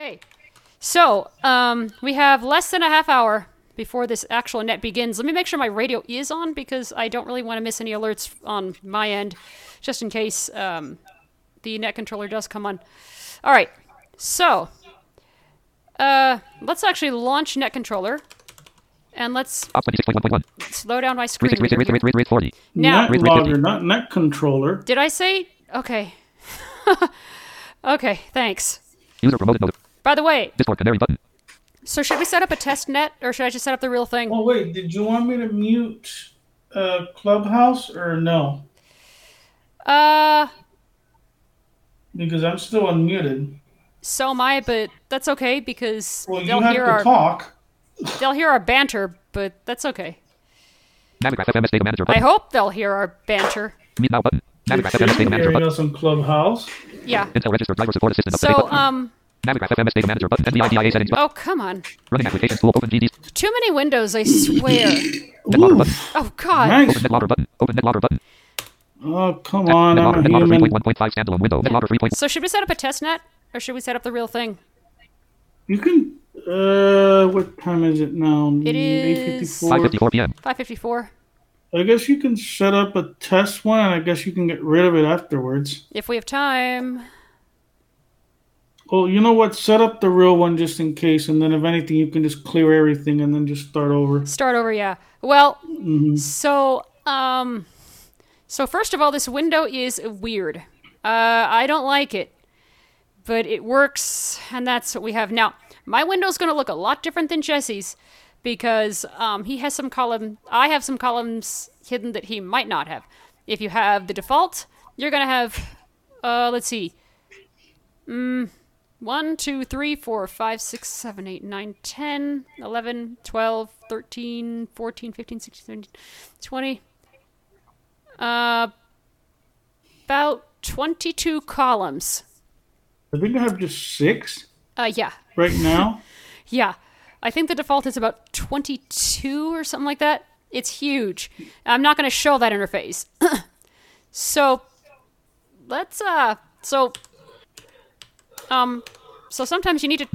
Okay. So, um, we have less than a half hour before this actual net begins. Let me make sure my radio is on because I don't really want to miss any alerts on my end, just in case um, the net controller does come on. All right. So, uh, let's actually launch net controller. And let's Op 26.1.1. slow down my screen. Read, read, read, read, read, read 40. Now, net Read- read logger, 50. not net controller. did I say? Okay. okay, thanks. User promoted mode. By the way, Discord canary button. so should we set up a test net or should I just set up the real thing? Oh wait, did you want me to mute uh, Clubhouse or no? Uh, Because I'm still unmuted. So am I, but that's okay because Well, they'll have hear to our talk. they'll hear our banter, but that's okay. Navigraph FMS Data Manager I hope they'll hear our banter. Meet now button. Navigraph FMS Data Manager button. us on Clubhouse. Yeah. Intel registered driver support assistant up So, button. um, Navigraph FMS Data Manager button. NVIDIA settings button. oh come on, Running applications tool. Open GDs. too many windows, I swear. NetLogger button. Oh God. Nice. Open NetLogger button. Open NetLogger button. Oh come on, I'm NetLogger, a NetLogger human. 3.1.5 standalone window. NetLogger 3. So should we set up a test net or should we set up the real thing? You can. Uh, what time is it now? It is 8:54? 5:54 p.m. 554. I guess you can set up a test one, and I guess you can get rid of it afterwards. If we have time. Well, you know what? Set up the real one just in case, and then if anything, you can just clear everything and then just start over. Start over, yeah. Well, Mm-hmm. so um, so first of all, this window is weird. Uh, I don't like it, but it works, and that's what we have now. My window's going to look a lot different than Jesse's because um, he has some column. I have some columns hidden that he might not have. If you have the default, you're going to have. Uh, let's see. Mm, 1, 2, 3, 4, 5, 6, 7, 8, 9, 10, 11, 12, 13, 14, 15, 16, 17, 20. Uh, about 22 columns. I think I have just six Uh, yeah. right now. Yeah. I think the default is about 22 or something like that. It's huge. I'm not going to show that interface. so, let's, uh, so, um, so sometimes you need to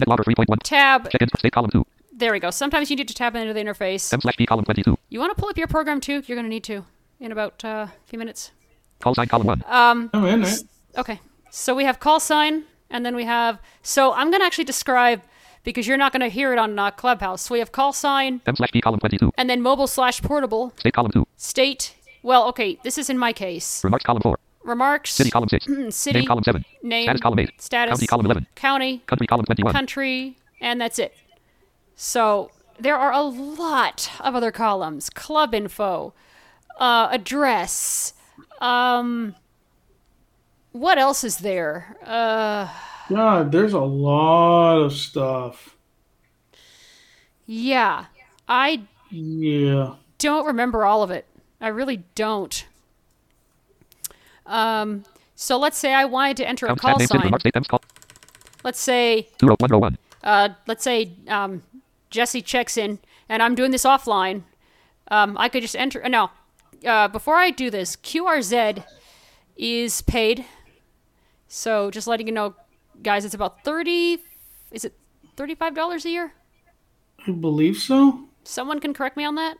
tab. Check-ins. State column 2. There we go. Sometimes you need to tab into the interface. M slash B column 22. You want to pull up your program too? You're going to need to in about uh, a few minutes. Call sign column 1. Um, I'm in it. okay. So we have call sign, and then we have. So I'm going to actually describe because you're not going to hear it on uh, Clubhouse. So we have call sign, M slash B column 22. and then mobile slash portable State column 2. state. Well, okay. This is in my case. Remarks column 4. Remarks. City column 6. City. Name column 7. Name. Status column 8. Status. County column 11. County. Country column 21. country, and that's it. So there are a lot of other columns: club info, uh, address. Um, what else is there? Uh, God, there's a lot of stuff. yeah, I Yeah. don't remember all of it. I really don't. Um, so let's say I wanted to enter a call stat name city sign. remarks state M's call. Let's say 20101. uh, let's say um, Jesse checks in, and I'm doing this offline. Um, I could just enter. uh, No, uh, before I do this, QRZ is paid. So just letting you know, guys, it's about thirty. Is it thirty-five dollars a year? I believe so. Someone can correct me on that.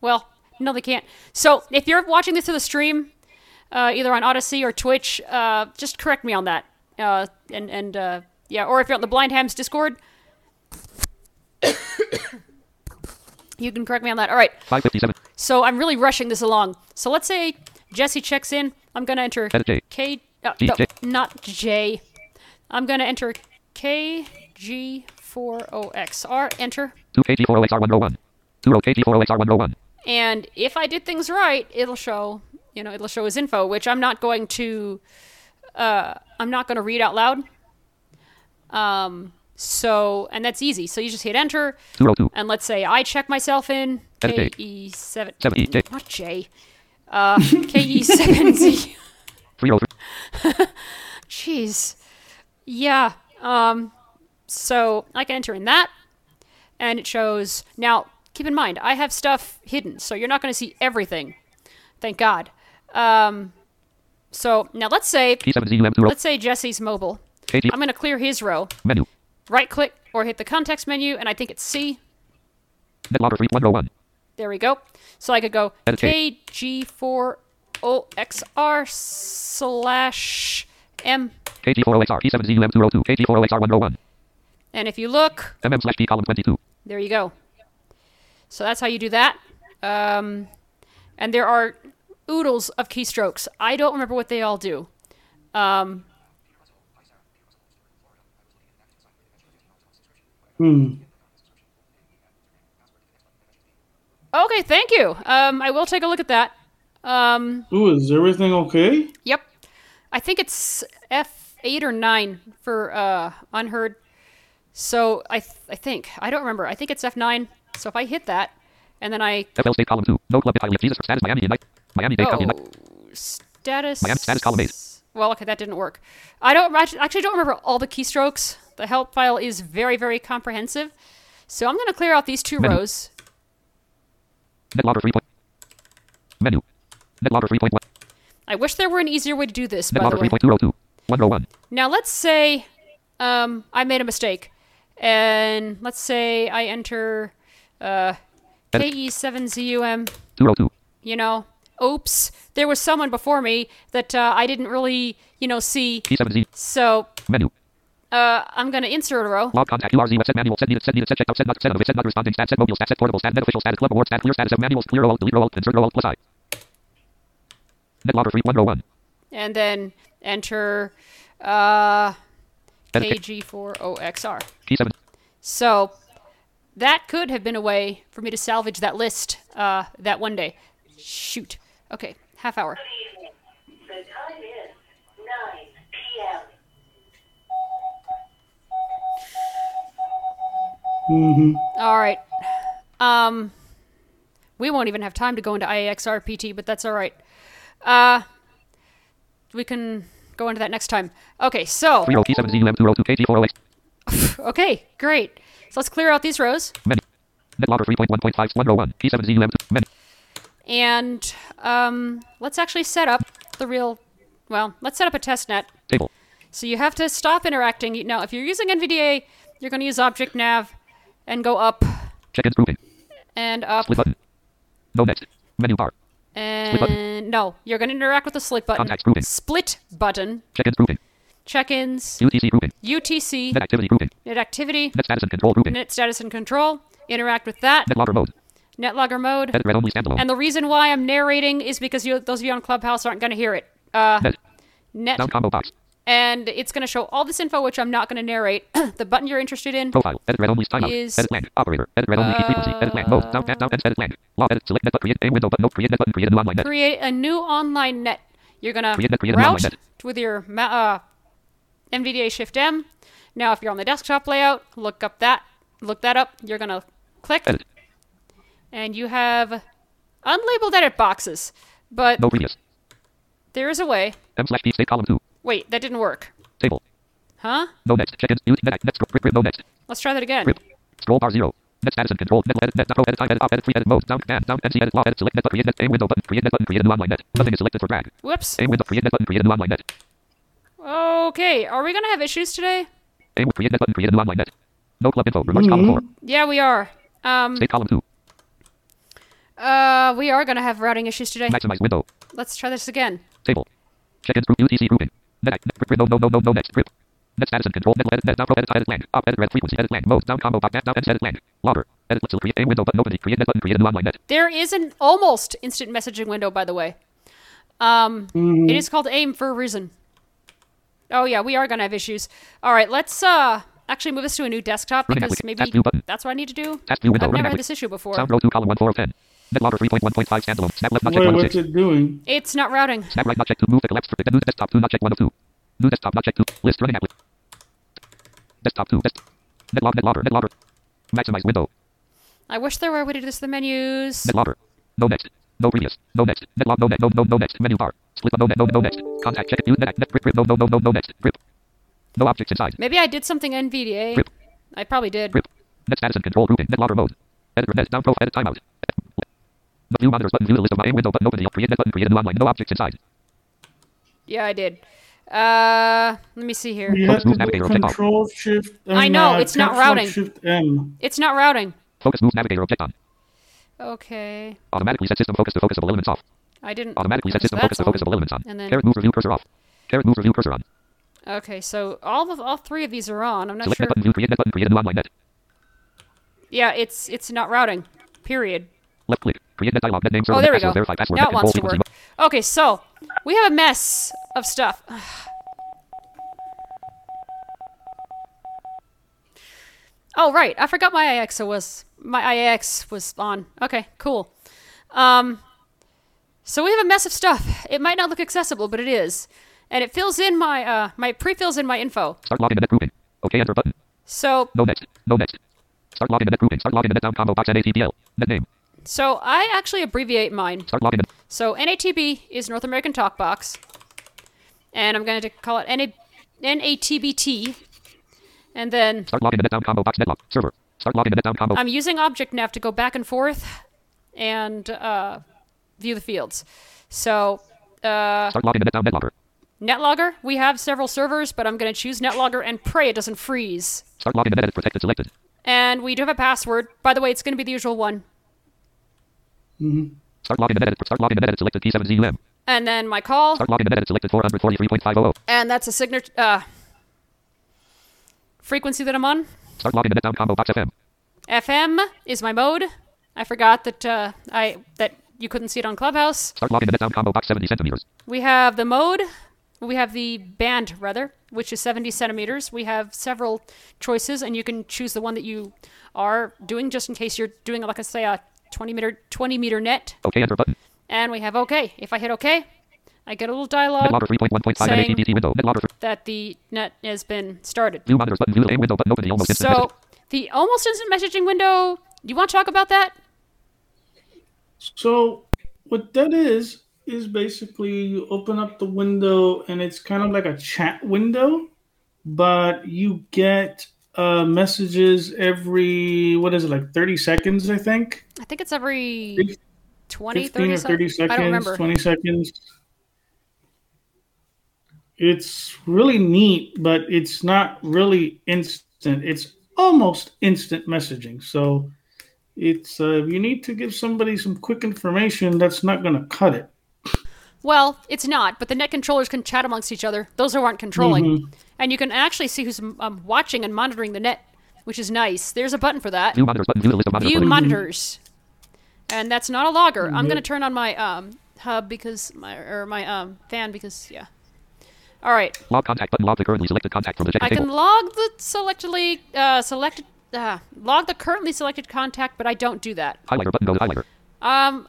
Well, no, they can't. So if you're watching this through the stream, uh, either on Odysee or Twitch, uh, just correct me on that. Uh, and and uh, yeah, or if you're on the Blind Hams Discord, you can correct me on that. All right. 557. So I'm really rushing this along. So let's say Jesse checks in. I'm gonna enter Edit J. K. Uh, no, not J. I'm gonna enter KG40XR. Enter. 2KG40XR101. 20KG40XR101. And if I did things right, it'll show, you know, it'll show his info, which I'm not going to, uh, I'm not going to read out loud. Um, so, and that's easy. So you just hit enter, 202. and let's say I check myself in, KE7, 7E. J. not J, uh, KE7Z. 303. Jeez. Yeah. Um, so I can enter in that, and it shows. Now, keep in mind, I have stuff hidden, so you're not going to see everything. Thank God. Um, so now let's say let's say Jesse's mobile. I'm going to clear his row. Menu. Right click or hit the context menu, and I think it's C. There we go. So I could go KG4 XOXR slash M. KG40XR P7ZUM202 KG40XR101. And if you look, MM slash D column 22. There you go. So that's how you do that. Um, and there are oodles of keystrokes. I don't remember what they all do. Um, hmm. Okay, thank you. Um, I will take a look at that. Um, Ooh, is everything okay? Yep. I think it's F8 or 9 for uh, unheard. So I, th- I think. I don't remember. I think it's F9. So if I hit that, and then I. FL state column 2. No club title. Jesus status Miami Unite. Miami Dade County Oh, Unite. status. Miami status column 8. Well, okay, that didn't work. I don't actu- actually don't remember all the keystrokes. The help file is very, very comprehensive. So I'm going to clear out these two Menu. rows. NetLogger 3. Point. Menu. NetLogger 3.1. I wish there were an easier way to do this, by the NetLogger way. 3.2 row 2. 1 row 1. Now let's say um, I made a mistake, and let's say I enter uh, KE7ZUM. 2 row 2. You know, oops, there was someone before me that uh, I didn't really, you know, see. P7Z. So Menu. uh, I'm gonna insert a row. Log contact QRZ manual set needed set needed set checked out set not set of set not responding stat set mobile stat set portable stat net official status club award stat clear status of manuals clear delete row insert row plus I. NetLogger 3 1 row 1. and then enter uh, Edit. KG4OXR. P7. So that could have been a way for me to salvage that list uh, that one day. Shoot. Okay, half hour. The time is 9 p.m. Mm-hmm. All right. Um, we won't even have time to go into IAXRPT, but that's all right. Uh, we can go into that next time. Okay, so 3 row P7Z 2 row 2 KG4OX. okay, great. So let's clear out these rows. Menu. NetLogger 3.1.5 1 row 1. P7Z 2. Menu. And um, let's actually set up the real. Well, let's set up a test net. Table. So you have to stop interacting. Now, if you're using NVDA, you're going to use Object Nav and go up Check-ins grouping. and up Split button. No next. Menu bar. And no, you're going to interact with the split button. Contacts grouping. Split button. Check-ins grouping. Check-ins. UTC grouping. UTC. Net activity grouping. Net activity. Net status and control grouping. Net status and control. Interact with that. NetLogger mode. Netlogger mode. Edit read only standalone. And the reason why I'm narrating is because you, those of you on Clubhouse aren't going to hear it. Uh, Net. net. Sound combo box. And it's going to show all this info, which I'm not going to narrate. the button you're interested in. Profile. Edit read only. Is- Edit lang. Operator. Edit read only key frequency. Edit lang. Mode. Sound. Sound. Edit. Law. Edit. Select net. Create a window. But no. Create net button. Create a new online net. create a new online net. You're gonna Create net, create a new online route net. with your ma- uh, NVDA Shift M. Now, if you're on the desktop layout, look up that, look that up. You're gonna click, Edit. and you have unlabeled edit boxes. But No previous. there is a way. M slash P state column two. Wait, that didn't work. Table. Huh? No next. Use net. Net. Scroll. Grip. Grip. No next. Let's try that again. Grip. Scroll bar zero. Net status and control. Net. Edit. Net. Pro. Edit time. Edit. Op. Edit. Free. Edit. Mode. Sound. Command. Sound. NC. Edit. Law. Edit. Select net. Create net. Aim window button. Create net button. Create a new online net. Nothing is selected for drag. Whoops. Aim window. Create net button. Create a new online net. Okay, are we gonna have issues today? Aim. Create net button. Create a new online net. No club info. Remarks column four. Yeah, we are. Um, State column two. uh, we are gonna have routing issues today. Maximize window. Let's try this again. Table. Check-ins group UTC grouping. Net. Net. Grip. Grip. No. No. No. No. No. Next. Grip. Net status and control. Net. Edit. Net. Sound. Pro. Edit. Edit. Lang. Op. Edit. Red. Frequency. Edit. Lang. Mode. Sound. Combo. Box. Net. Sound. Edit. Edit. Lang. Logger. Edit. Let's create. Aim window button. Open. Create net button. Create a new online net. There is an almost instant messaging window, by the way. Um, it is called AIM for a reason. Oh yeah, we are gonna have issues. All right, let's uh actually move this to a new desktop because maybe task view button. that's what I need to do. Task view window. I've never had this issue before. Sound row 2 column 1 4 of 10. NetLogger 3.1.5 standalone. Snap left not check Wait, 1 of what's 6. it doing? It's not routing. Snap right not check 2. Move the collapse for the new desktop 2 not check 1 of 2. New desktop not check 2. List running appli. Desktop 2. Dest- Netlog netlogger netlogger. Maximize window. I wish there were a way to do this in the menus. Netlogger. No next. No previous. No next. Netlog no next. No no no next. Menu bar. Split no net no no next. Contact check it. Use net net grip grip no no no no no next. Grip. No objects inside. Maybe I did something NVDA. Grip. I probably did. Grip. Net status and control grouping. Net logger mode. Editor net down pro edit timeout. The view monitors button view the list of my aim window button open the create net button create a new online. No objects inside. Yeah, I did. Uh, let me see here. You have to Move do navigator, check off. Control Shift. And, I know, uh, it's not routing. Shift M. It's not routing. Focus moves navigator object on. Okay. Automatically set system focus to focusable elements off. I didn't. Automatically set system focus to song. focusable elements on. And then- Caret move review cursor off. Caret move review cursor on. Okay, so all of all three of these are on. I'm not Select sure. net button view create net button create a new online net. Yeah, it's it's not routing. Period. Left click. Create net dialog net name server Oh, there we go. verify password Now it wants to work. Okay, so we have a mess of stuff. Oh right, I forgot my IX was my IX was on. Okay, cool. Um, so we have a mess of stuff. It might not look accessible, but it is, and it fills in my uh my pre-fills in my info. Start logging the net grouping. Okay enter button. So No next. No next. Start logging the net grouping. Start logging the net down combo box NATPL. Net name. So I actually abbreviate mine. Start logging the So NATB is North American Talk Box, and I'm going to call it NA, NATBT, and then start logging the net down combo box netlog server. Start logging the net down combo. I'm using ObjectNav to go back and forth and uh, view the fields. So uh, Start logging the net down netlogger. NetLogger, we have several servers, but I'm going to choose NetLogger and pray it doesn't freeze. Start logging the net protected selected. And we do have a password. By the way, it's going to be the usual one. Start logging the edit. Start logging the net edit selected P7ZUM. And then my call, Start logging the edit selected 443.500. and that's a signature uh, frequency that I'm on. Start logging the net down combo box FM. FM is my mode. I forgot that uh, I that you couldn't see it on Clubhouse. Start logging the net down combo box 70 centimeters. We have the mode. We have the band rather, which is 70 centimeters. We have several choices, and you can choose the one that you are doing, just in case you're doing like I say a 20 meter 20 meter net. Okay enter button. And we have OK. If I hit OK, I get a little dialogue saying- NATPT window. Netlogger three. that the net has been started. View monitors button. View the aim window button. Open the almost instant So message. the almost instant messaging window. Do you want to talk about that? So what that is is basically you open up the window and it's kind of like a chat window, but you get uh, messages every what is it like 30 seconds I think I think it's every 20, 15 30, or 30 seconds. I don't remember. 20 seconds it's really neat but it's not really instant it's almost instant messaging so it's uh, you need to give somebody some quick information that's not going to cut it Well, it's not, but the net controllers can chat amongst each other. Those who aren't controlling. Mm-hmm. And you can actually see who's um, watching and monitoring the net, which is nice. There's a button for that. View monitors button. View the list of monitors. View monitors. And that's not a logger. I'm Mm-hmm. going to turn on my um, hub because my or my um, fan because yeah. All right. Log contact button. Log the currently selected contact from the check-in I can log the selectively uh, selected uh, log the currently selected contact, but I don't do that. Highlighter button. Go to highlighter. Um,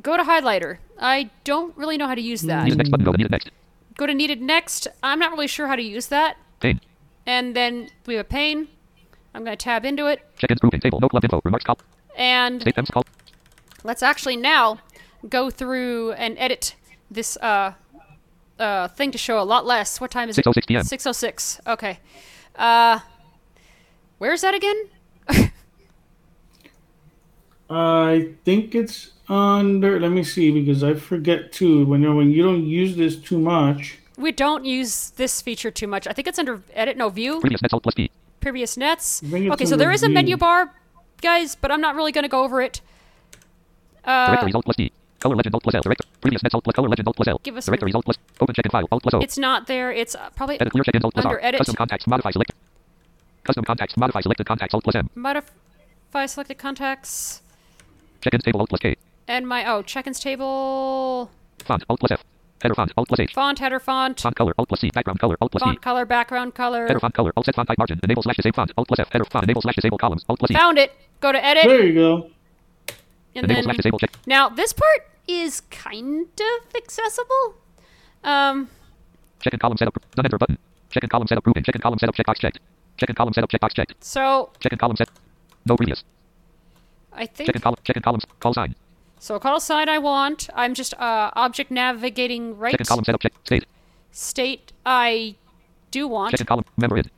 go to highlighter. I don't really know how to use that. Needed next button. Go to needed next. Go to needed next. I'm not really sure how to use that. Pane. And then we have a pane. I'm going to tab into it. Check-ins grouping table. No club info. Remarks call. And State temps call. let's actually now go through and edit this uh, uh, thing to show a lot less. What time is it? 6:06 p.m. 606. Okay. Uh, where's that again? I think it's under. Let me see because I forget too. When you when you don't use this too much, We don't use this feature too much. I think it's under edit, no view, Previous net alt plus P. previous nets. I think it's Okay, so under there is a view. menu bar, guys, but I'm not really going to go over it. Uh, Directories alt plus D. Color legend alt plus L. Director. Previous alt plus color legend alt plus L. Give us Directories alt plus. Open check-in file alt plus O. it's not there. It's uh, probably Edit clear check-ins alt plus under R. edit. Custom contacts modify select. Custom contacts modify selected contacts alt plus M. modify selected contacts Check-ins table alt plus K. and my oh check-ins table Font alt plus F. Header font alt plus H. font header font Font color alt plus C. Background color alt plus font C. color background color. Header font color alt set font type margin. Enable slash disable font alt plus F. Header font enable slash disable columns alt plus E. Found it. Go to edit there you go. and Enable then slash disable check. now this part is kind of accessible. Um, Check-in column setup. None enter button. Check-in column setup grouping. Check-in column setup checkbox checked. Check-in column setup checkbox checked. so Check-in column set. No previous. I think Check-in column. Check-in columns. Call sign. So. Call sign I want. I'm just uh object navigating right. Check-in column setup check. State. State I do want. In column. Member id.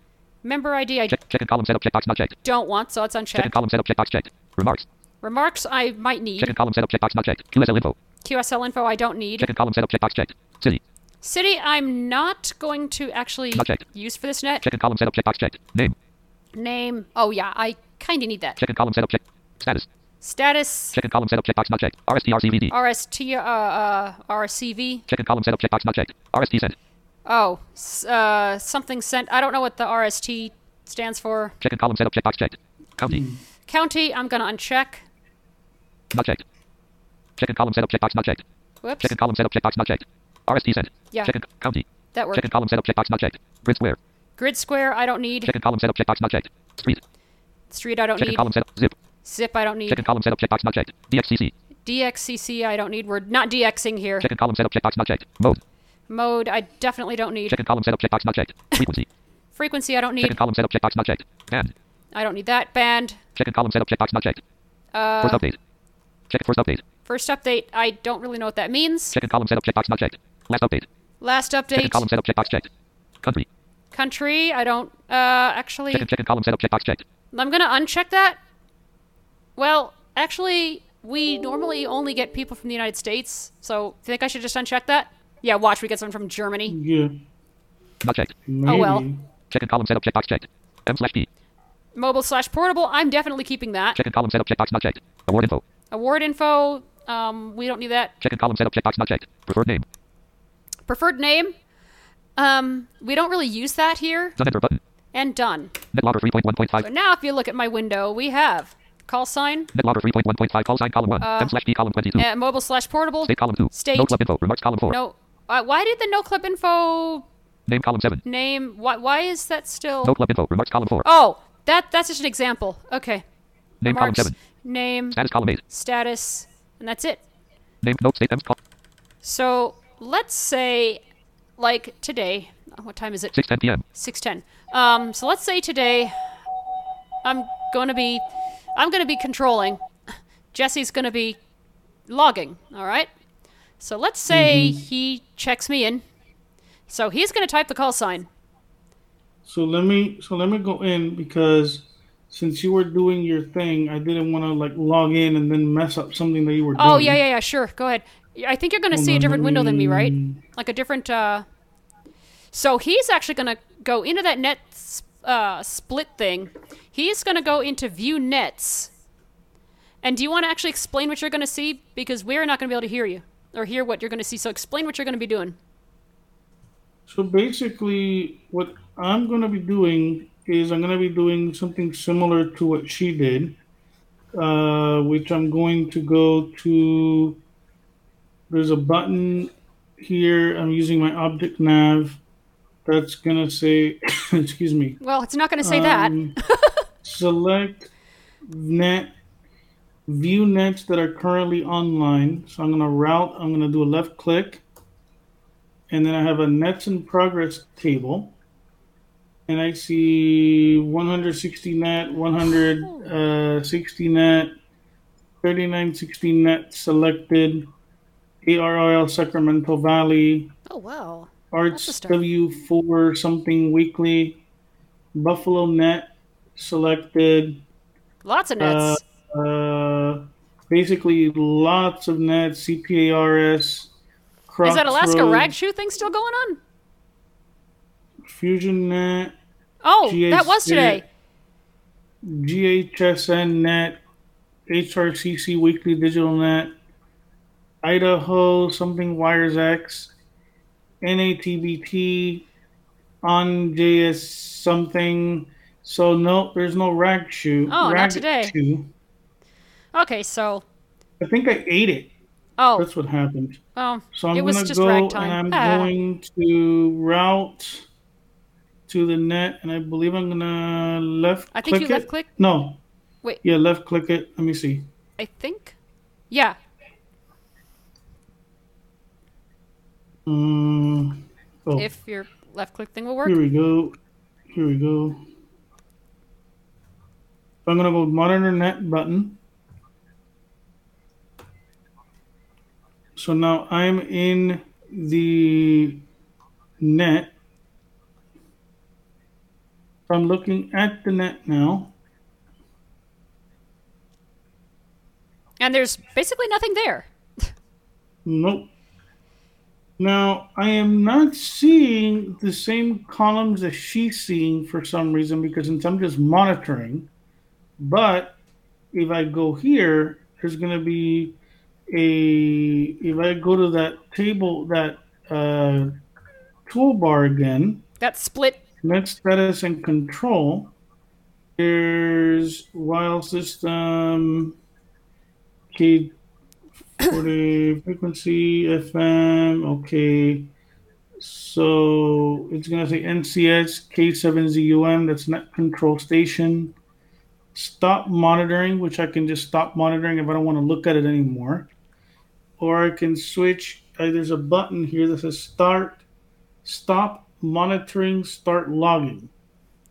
Member ID, I Check. In column setup checkbox not checked. don't want, so it's unchecked. unchecked. column setup checkbox checked. Remarks. Remarks, I might need. in column setup checkbox not checked. QSL info. QSL info, I don't need. Check in column setup checkbox checked. City. City, I'm not going to actually use for this net. Check in column setup checkbox checked. Name. Name. Oh, yeah, I kind of need that. Check in column setup check. Status. Status. Check in column setup checkbox not checked. RSTRCVD. RST, uh, uh, RCV. Check in column setup checkbox not checked. RST sent. Oh, uh, something sent. I don't know what the RST stands for. Check in column setup checkbox checked. County. County, I'm gonna uncheck. Not checked. Check in column setup checkbox not checked. Whoops. Check in column setup checkbox not checked. RST sent. Yeah. Check in county. That worked. Check in column setup checkbox not checked. Grid square. Grid square, I don't need. Check in column setup checkbox not checked. Street. Street, I don't need. Check in column setup zip. Zip, I don't Check need. in column setup checkbox not checked. DXCC. DXCC, I don't need. We're not DXing here. Check in column setup checkbox not checked. Mode. Mode, I definitely don't need. Check in column setup checkbox not checked. Frequency. Frequency, I don't need. column setup checkbox not checked. Band. I don't need that. Band. Check in column setup checkbox not checked. Uh, First update. Check first update. first update, I don't really know what that means. Check in column setup checkbox not checked. Last update. Last update, column setup checkbox checked. Country. country, I don't, uh, actually, check in column setup checkbox checked. I'm gonna uncheck that. Well, actually, we normally only get people from the United States, so do you think I should just uncheck that? Yeah, watch, we get someone from Germany. Yeah. Not checked. Maybe. well. Check in column setup checkbox checked. M slash P. Mobile slash portable, I'm definitely keeping that. Check in column setup checkbox not checked. Award info. Award info, um, we don't need that. Check in column setup checkbox not checked. Preferred name. Preferred name, um, we don't really use that here. Done enter button. And done. NetLogger So 3.1.5. now if you look at my window, we have call sign, NetLogger 3.1.5 call sign column 1. M slash P column 22. uh, mobile slash portable, State column 2. State. No club info. Remarks column 4. no. Uh, why did the no clip info Name column 7. name? Why, why is that still? No club info. Remarks column 4. Oh, that that's just an example. Okay. Name column 7. name, Status column 8. status, and that's it. Name note state M call So let's say, like today, what time is it? 6:10 p.m. Six ten. Um, so let's say today, I'm gonna be, I'm gonna be controlling. Jesse's gonna be logging. All right. So let's say he checks me in. So he's gonna type the call sign. So let me so let me go in because since you were doing your thing, I didn't want to like log in and then mess up something that you were doing. Oh yeah, yeah, yeah. Sure. Go ahead. I think you're gonna see a different window than me, right? Like a different. uh So he's actually gonna go into that net uh, split thing. He's gonna go into view nets. And do you want to actually explain what you're gonna see? Because we're not gonna be able to hear you or hear what you're gonna see. So explain what you're gonna be doing. So basically, what I'm going to be doing is I'm going to be doing something similar to what she did, uh, which I'm going to go to. There's a button here. I'm using my object nav. That's going to say, excuse me, Well, it's not gonna say that. Select net view nets that are currently online. So I'm going to route, I'm going to do a left click. And then I have a nets in progress table. And I see 160 net, 160 uh, net, 3960 net selected, ARRL Sacramento Valley, Oh wow. Arts That's a start. W4 something weekly, Buffalo Net selected, Lots of nets. uh, basically lots of nets, CPARS, Is that Alaska Crossroads, rag chew thing still going on? Fusion Net, Oh, that was today. GHSN Net, HRCC Weekly Digital Net, Idaho something Wires X, NATBT, on JS something. So no, there's no rag chew. Oh, not rag today. shoe. Okay, so I think I ate it. oh, That's what happened. oh, So I'm it was gonna just go rag time. and I'm Ah. going to route to the net, and I believe I'm gonna left. Click. I think you left it. click. No. Wait. Yeah, left click it. Let me see. I think. Yeah. Um, oh, If your left click thing will work. here we go. Here we go. I'm gonna go monitor net button. So now I'm in the net. So I'm looking at the net now. And there's basically nothing there. Nope. Now, I am not seeing the same columns that she's seeing for some reason because since I'm just monitoring. But if I go here, there's going to be a. If I go to that table, that uh, toolbar again, That split. net status and control, there's while system, key for the frequency FM. Okay, so it's gonna say NCS K7ZUM. That's net control station. Stop monitoring, which I can just stop monitoring if I don't want to look at it anymore, or I can switch. Uh, there's a button here that says start, stop monitoring, start logging.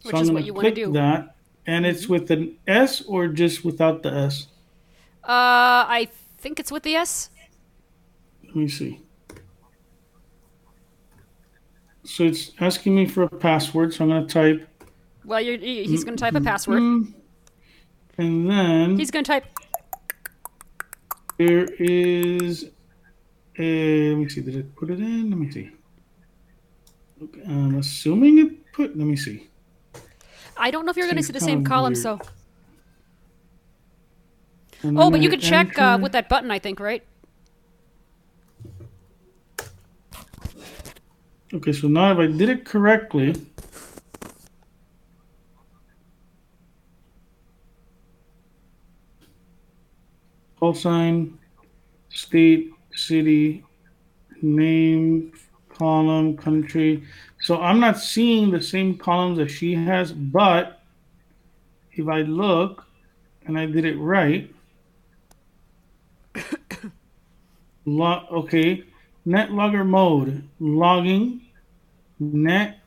Which I'm is what gonna you wanna click do. Mm-hmm. That, and it's with an S or just without the S. Uh, I think it's with the S. Let me see. So it's asking me for a password, so I'm gonna type, Well, he's going to type a password. mm, and then He's going to type. there is. A, let me see. Did it put it in? Let me see. Okay, I'm assuming it put. Let me see. I don't know if you're going to see the same column, weird. so. Oh, but you could check uh, with that button, I think, right? Okay, so now if I did it correctly, call sign, state, city, name, column, country. So I'm not seeing the same columns that she has, but if I look and I did it right, okay, net logger mode, logging, net,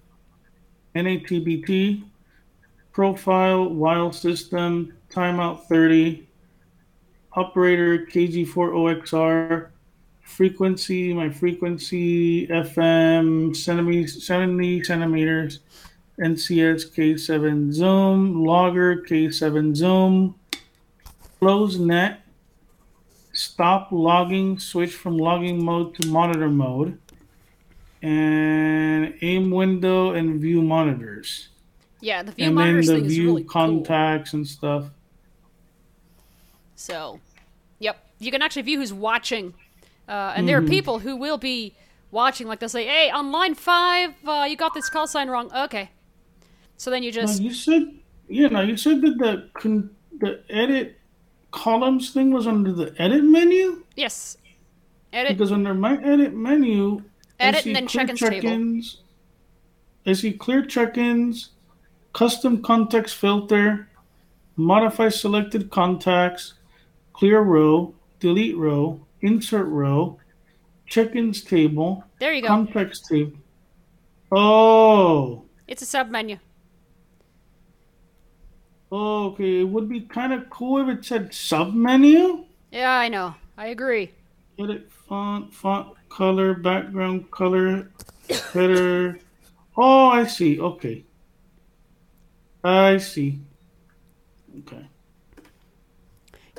NATBT, profile, while system, timeout 30, operator KG4OXR, frequency, my frequency, FM, 70, 70 centimeters, NCS K7 zoom, logger K7 zoom, close net, stop logging, switch from logging mode to monitor mode, and aim window and view monitors. Yeah, the view and then the view really cool. contacts and stuff. So, yep, you can actually view who's watching, uh, and there Mm-hmm. are people who will be watching. Like they'll say, "Hey, on line five, uh, you got this call sign wrong." Okay, so then you Now, just you said, yeah, now you said that the con- the edit columns thing was under the edit menu yes, edit. because under my edit menu, Edit and then check-ins check-ins. I see clear check-ins, custom context filter, modify selected contacts, clear row, delete row, insert row, check-ins table, There you go. context table. Oh. It's a sub menu. Oh, okay, it would be kind of cool if it said sub menu. Yeah, I know. I agree. Edit font, font color, background color, header. Oh, I see. Okay. I see. Okay.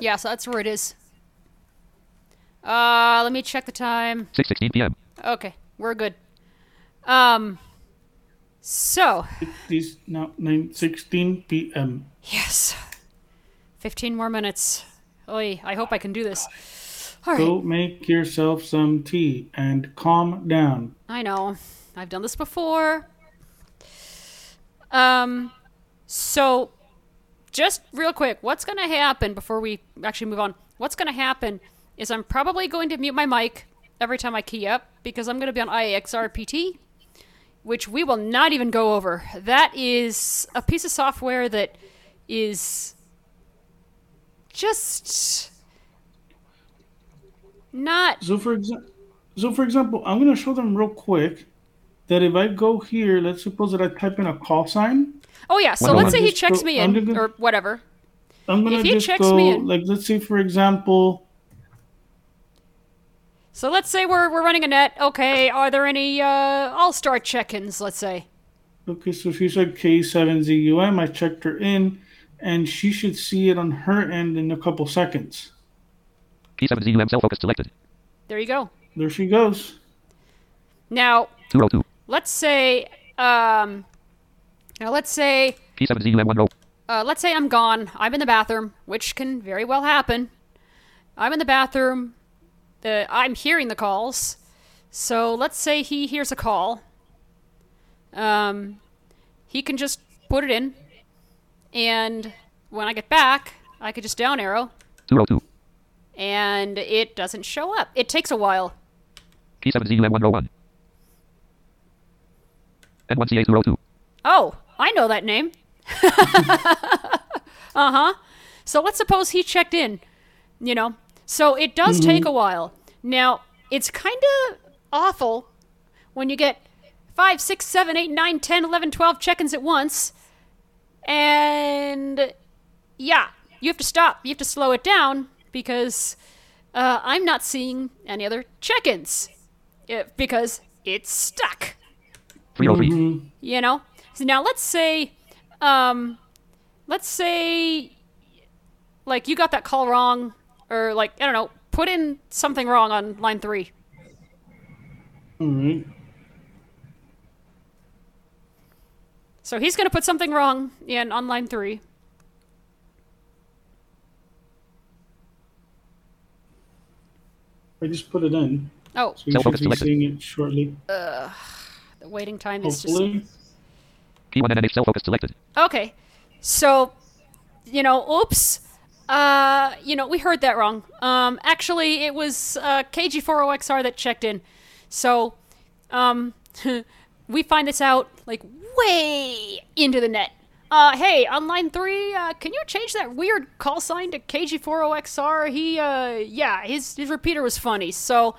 Yeah, so that's where it is. Uh, let me check the time. 6:16 p.m. Okay, we're good. Um, so It's now 9 16 p.m. yes, fifteen more minutes. Oy, I hope I can do this. All right. Go make yourself some tea and calm down. I know. I've done this before. Um, so just real quick, what's going to happen before we actually move on? What's going to happen is I'm probably going to mute my mic every time I key up because I'm going to be on IAXRPT, which we will not even go over. That is a piece of software that is just not So for example, so for example, I'm gonna show them real quick that if I go here, let's suppose that I type in a call sign. Oh yeah, so let's say he checks go- me in gonna- or whatever. I'm gonna If he just checks go me in- like let's say for example, So let's say we're we're running a net. Okay, are there any uh, all-star check-ins? Let's say. Okay, so she said K7ZUM. I checked her in, and she should see it on her end in a couple seconds. K7ZUM cell focus selected. There you go. There she goes. Now, 202. let's say, um, now let's say, P7ZUM 10. uh, let's say I'm gone. I'm in the bathroom, which can very well happen. I'm in the bathroom. The, I'm hearing the calls. So let's say he hears a call. Um, he can just put it in, and when I get back, I could just down arrow, 202. and it doesn't show up. It takes a while. P7ZUM 101. N1CA 202. Oh, I know that name. uh huh. So let's suppose he checked in, you know. So it does take a while. Now, it's kind of awful when you get 5, 6, 7, 8, 9, 10, 11, 12 check ins at once. And yeah, you have to stop. You have to slow it down because uh, I'm not seeing any other check ins because it's stuck 303. you know so now let's say um let's say like you got that call wrong or like i don't know put in something wrong on line three All right. so he's going to put something wrong in on line three I just put it in. oh So you Cell should be seeing it shortly. the waiting time is just Hopefully. P1NNH cell focus selected. Okay. So, you know, oops. Uh, you know, we heard that wrong. Um, actually, it was uh, KG40XR that checked in. So, um, we find this out like way into the net. Uh, hey, on line three, uh, can you change that weird call sign to KG40XR? He, uh, yeah, his his repeater was funny. So,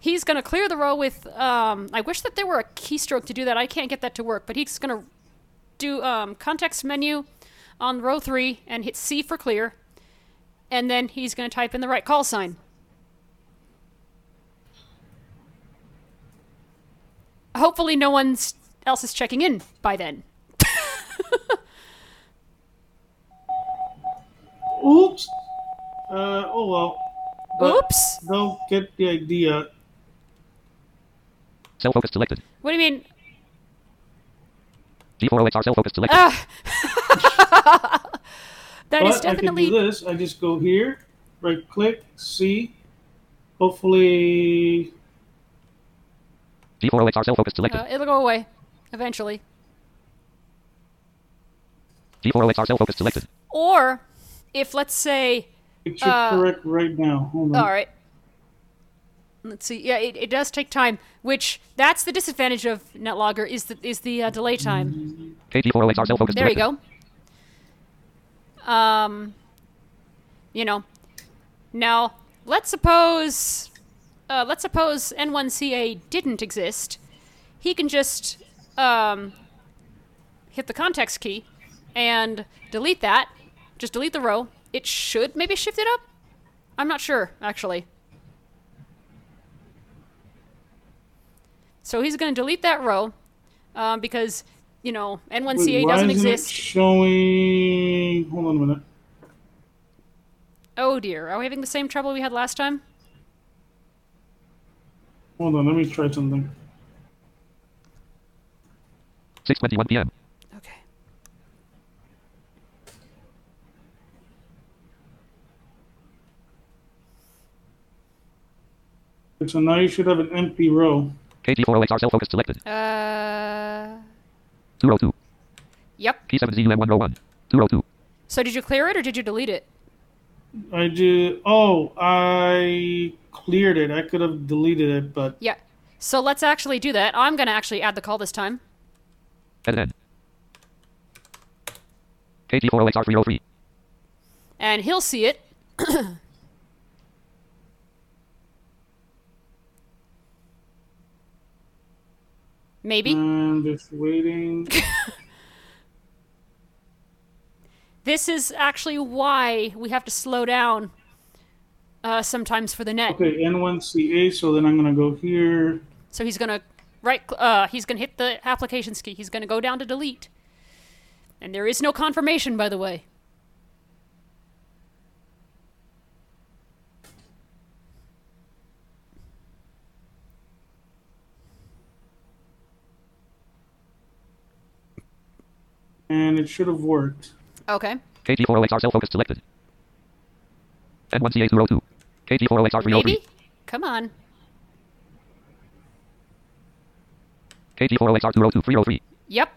he's gonna clear the row with. Um, I wish that there were a keystroke to do that. I can't get that to work, but he's gonna do um, context menu on row three and hit C for clear, and then he's going to type in the right call sign. Hopefully, no one else is checking in by then. Oops. Uh, oh well. But Oops. They'll get the idea. Cell focus selected. What do you mean? G4OXR cell focus selected. Ah. that is but I can do this. I just go here, right click, see. Hopefully, G4OXR cell focus selected. Uh, it'll go away eventually. G4OXR cell focus selected. Or if, let's say, it should Uh, correct right now. Hold on. All right. Let's see. Yeah, it, it does take time, which that's the disadvantage of NetLogger is the is the uh, delay time. KG4OXR focus There you go. Um, you know, now let's suppose uh, let's suppose N1CA didn't exist. He can just um, hit the context key and delete that. Just delete the row. It should maybe shift it up. I'm not sure actually. So he's going to delete that row um, because you know N1CA Wait, why doesn't isn't it exist. showing. Hold on a minute. Oh dear, are we having the same trouble we had last time? Hold on. Let me try something. 6:21 p.m. Okay. So now you should have an empty row. KG4OXR cell focus selected. Uh, 202. yep. P7ZUM101. 202. So did you clear it or did you delete it? I did. Oh, I cleared it. I could have deleted it, but Yeah. So let's actually do that. I'm gonna actually add the call this time. Edit N. KG4OXR 303. And he'll see it. Maybe. I'm just waiting. This is actually why we have to slow down uh, sometimes for the net. Okay, N1CA. So then I'm gonna go here. So he's gonna right. Uh, he's gonna hit the applications key. He's gonna go down to delete. And there is no confirmation, by the way. And it should have worked. Okay. KT40XR cell focus selected. N1CA02. KT40XR303. Maybe. Come on. KT40XR202 303. Yep.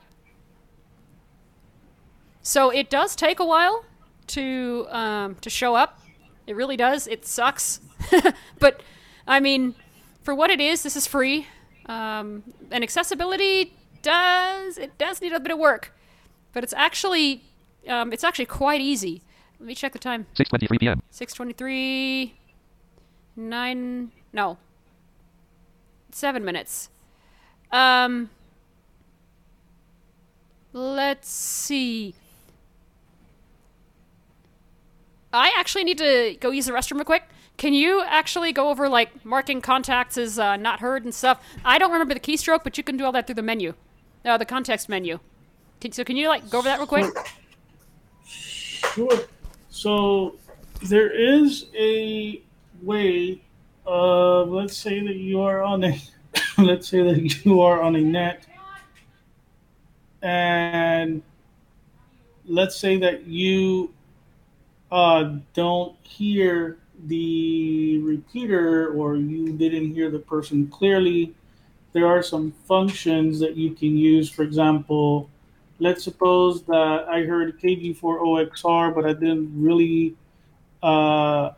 So it does take a while to um, to show up. It really does. It sucks, but I mean, for what it is, this is free. Um, and accessibility does it does need a bit of work, but it's actually um, it's actually quite easy. Let me check the time. 6:23 p.m. Six twenty-three. Nine. No. Seven minutes. Um. Let's see. I actually need to go use the restroom real quick. Can you actually go over like marking contacts as uh, not heard and stuff? I don't remember the keystroke, but you can do all that through the menu, uh, the context menu. So can you like go over that real quick? Sure. So there is a way of let's say that you are on a let's say that you are on a net and let's say that you uh, don't hear the repeater or you didn't hear the person clearly there are some functions that you can use for example let's suppose that I heard KG4OXR, but I didn't really uh,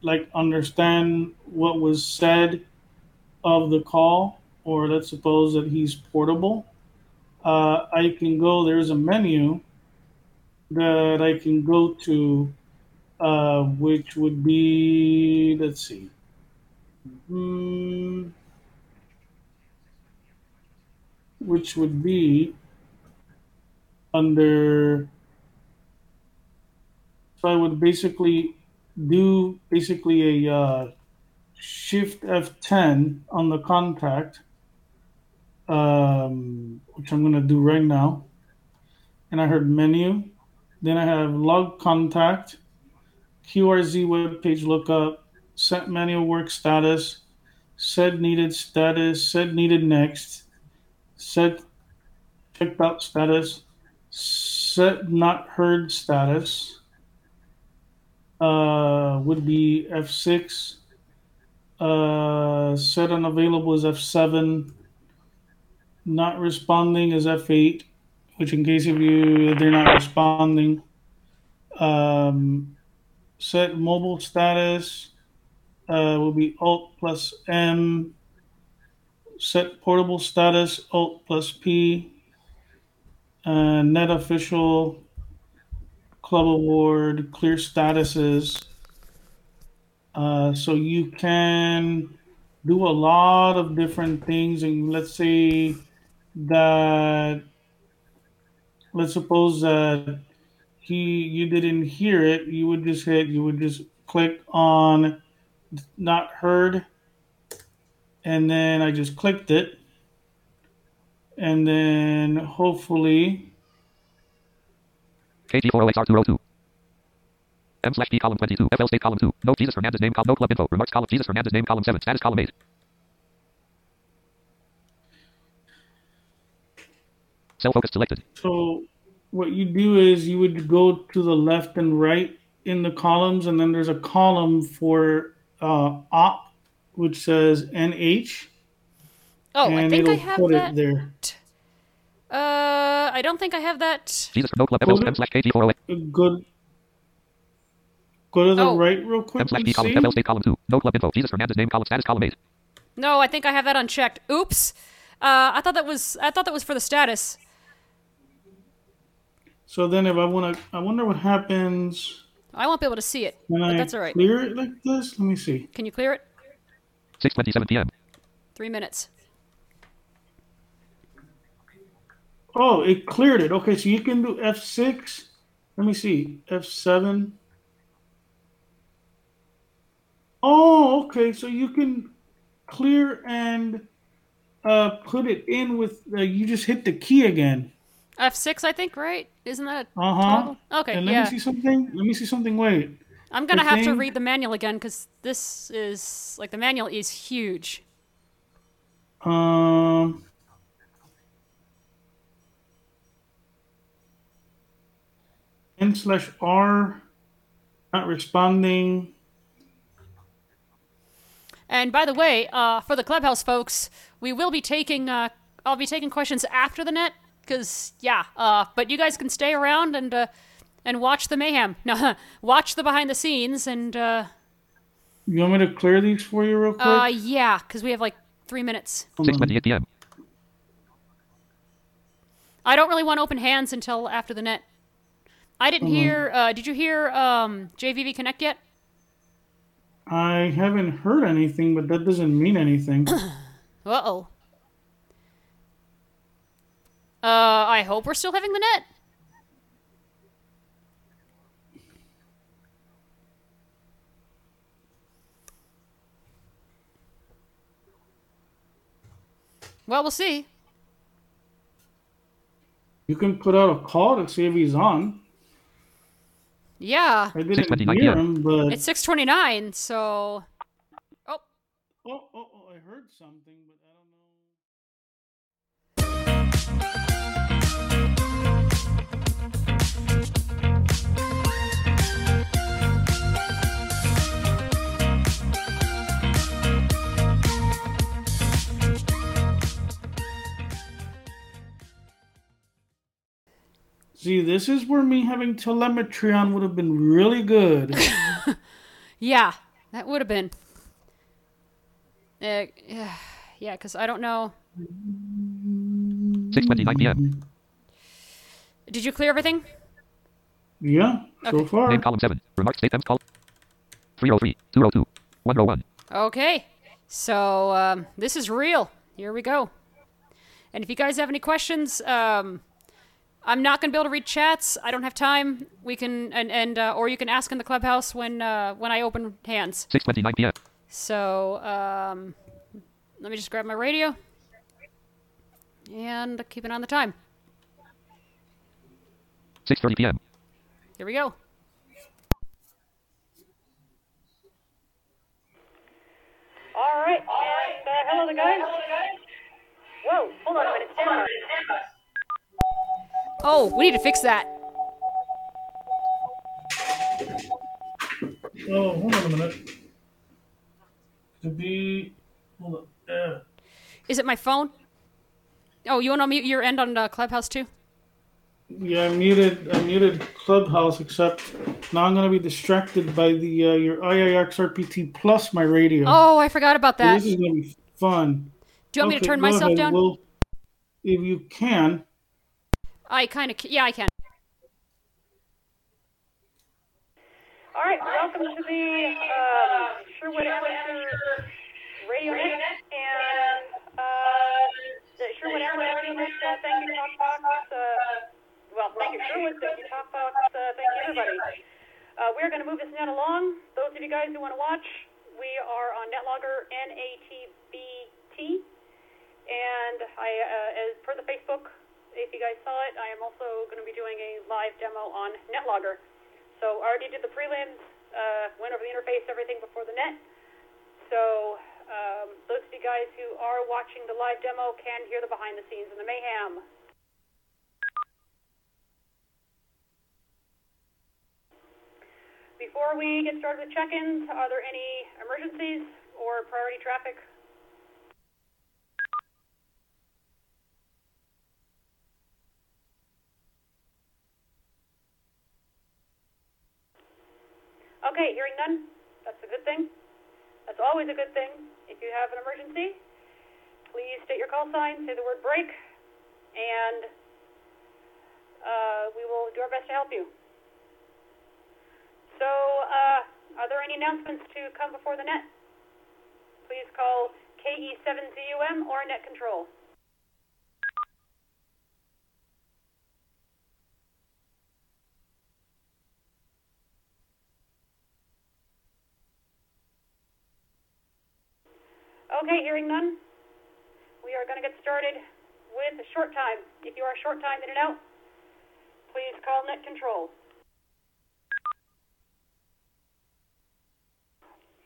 like understand what was said of the call, or let's suppose that he's portable. Uh, I can go. There's a menu that I can go to, uh, which would be let's see. Hmm, which would be under so I would basically do basically a uh, shift F10 on the contact, um, which I'm going to do right now. And I heard menu. Then I have log contact, QRZ web page lookup, set manual work status, set needed status, set needed next, set checked out status, set not heard status uh, would be F6. Uh, set unavailable is F7. Not responding is F8, which in case of you they're not responding. Um, set mobile status uh, will be Alt plus M. Set portable status Alt plus P uh, net official, club award, clear statuses. Uh, so you can do a lot of different things, and let's say that, let's suppose that he you didn't hear it, you would just hit, you would just click on not heard, and then I just clicked it and then hopefully KG40XR202. M slash D column 22. FL state column 2. No Jesus Fernandez name column. No club info. Remarks column. Jesus Fernandez name column 7. Status column 8. Cell focus selected. so what you do is you would go to the left and right in the columns and then there's a column for uh, op which says nh Oh, and I think it'll I have put that. it there Uh, I don't think I have that. Jesus no club. FL m/slash KG40. go go to the Oh. right real quick M slash and D column. see. FL state column 2. No club info. Jesus Fernandez name column. Status column 8. No, I think I have that unchecked. Oops. Uh, I thought that was I thought that was for the status. so then if i want to i wonder what happens I won't be able to see it, when but i that's all right. clear it like this let me see Can you clear it? 6:27 p.m. Three minutes. Oh, it cleared it. Okay, so you can do F6. Let me see. F7. Oh, okay. So you can clear and uh, put it in with uh, you just hit the key again. F6, I think, right? Isn't that Uh huh. Okay, And let yeah. me see something. Let me see something. Wait. I'm gonna the have to read the manual again because this is like the manual is huge. Um. N slash R. Not responding. And by the way, uh, for the clubhouse folks, we will be taking uh, I'll be taking questions after the net because yeah. Uh, but you guys can stay around and uh, and watch the mayhem. No, watch the behind the scenes and uh, You want me to clear these for you real quick? uh, yeah, because we have like three minutes. Hold on. 6:28 p.m. I don't really want open hands until after the net. I didn't hear. Uh, did you hear um, JVV Connect yet? I haven't heard anything, but that doesn't mean anything. Uh oh. Uh, I hope we're still having the net. Well, we'll see. you can put out a call to see if he's on. Yeah, I didn't 6:29 hear p.m. him, but it's six twenty nine. So, oh, oh, oh, oh, I heard something, but See, this is where me having telemetry on would have been really good. yeah, that would have been. Uh, yeah, because I don't know. 6:29 p.m. Did you clear everything? yeah, so far. Name column 7. Remarks state M's call. 303, 202, 101. Okay, so um, this is real. Here we go. And if you guys have any questions, um, I'm not gonna be able to read chats. I don't have time. We can and and uh, or you can ask in the clubhouse when uh, when I open hands. 6:29 p.m. So um, let me just grab my radio and keep it on the time. 6:30 p.m. Here we go. All right, and uh, hello, the guys. Whoa, hold on a minute, stand by. Oh, we need to fix that. Oh, hold on a minute. To be, hold on. Yeah. Is it my phone? Oh, you want to mute your end on uh, Clubhouse too? Yeah, I muted. I muted Clubhouse, except now I'm gonna be distracted by the uh, your IIX RPT plus my radio. Oh, I forgot about So that. this is gonna be fun. Do you want me to turn myself ahead, down? Will. if you can. I kind of, yeah, I can. All right, welcome to the uh, Sherwood Amateur Radio Net and uh, the Sherwood Amateur Radio Net. Uh, thank you, Talkbox. Uh, well, thank you, Sherwood. Thank you, Talkbox. Uh, thank you, everybody. Uh, we're going to move this net along. Those of you guys who want to watch, we are on NetLogger, N-A-T-B-T. And I, uh, as per the Facebook, if you guys saw it, I am also going to be doing a live demo on NetLogger. So I already did the prelims, uh, went over the interface, everything before the net. So um, those of you guys who are watching the live demo can hear the behind the scenes and the mayhem. Before we get started with check-ins, are there any emergencies or priority traffic? Okay, hearing none. That's a good thing. That's always a good thing. If you have an emergency, please state your call sign, say the word break, and uh, we will do our best to help you. So, uh, are there any announcements to come before the net? Please call KE7ZUM or Net Control. Okay, hearing none. we are going to get started with a short time. If you are short time in and out, please call net control.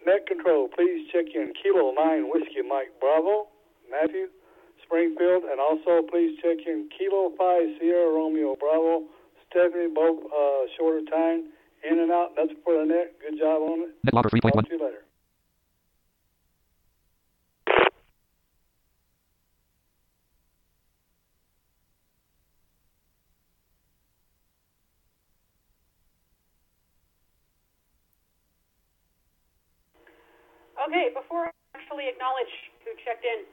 Net control, please check in Kilo 9 Whiskey Mike Bravo, Matthew, Springfield, and also please check in Kilo 5 Sierra Romeo Bravo, Stephanie, both uh, shorter time, in and out. That's for the net. Good job on it. Net logger 3.1. Talk to you later. Okay, before I actually acknowledge who checked in,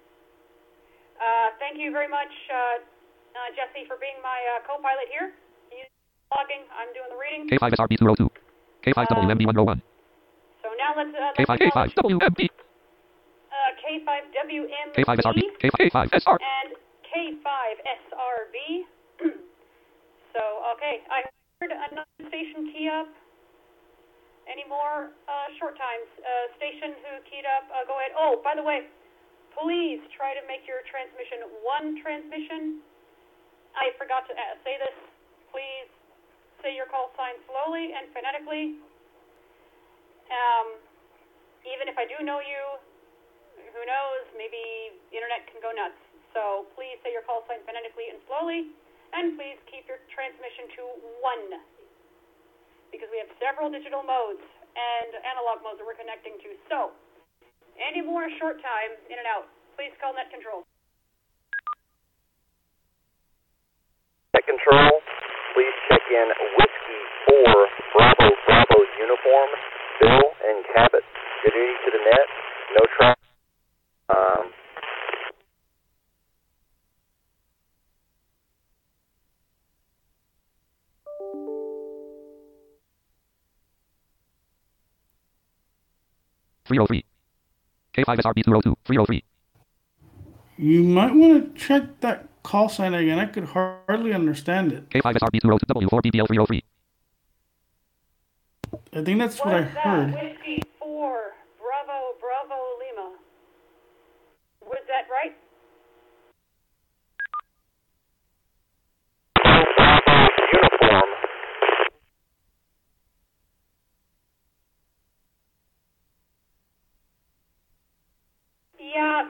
uh, thank you very much, uh, uh, Jesse, for being my uh, co-pilot here. He's logging. I'm doing the reading. K5SRB202. K5WMB101. So now let's uh, let's K5 acknowledge, K5WMB. uh, K5WMB K5SRB. K5SR. and K5SRB. so okay, I heard another station key up. Any more uh, short times? Uh, station who keyed up? Uh, go ahead. Oh, by the way, please try to make your transmission one transmission. I forgot to uh, say this. Please say your call sign slowly and phonetically. Um, even if I do know you, who knows? Maybe internet can go nuts. So please say your call sign phonetically and slowly, and please keep your transmission to one, because we have several digital modes and analog modes that we're connecting to. So, any more short time in and out, please call net control. Net control, please check in Whiskey 4 Bravo Bravo uniform, Bill and Cabot. Good evening to the net. No traffic. Um, Three oh three. K5SRB202. 303. You might want to check that call sign again. I could hardly understand it. K5SRB202. W4BBL303. I think that's what I that heard. Whiskey 4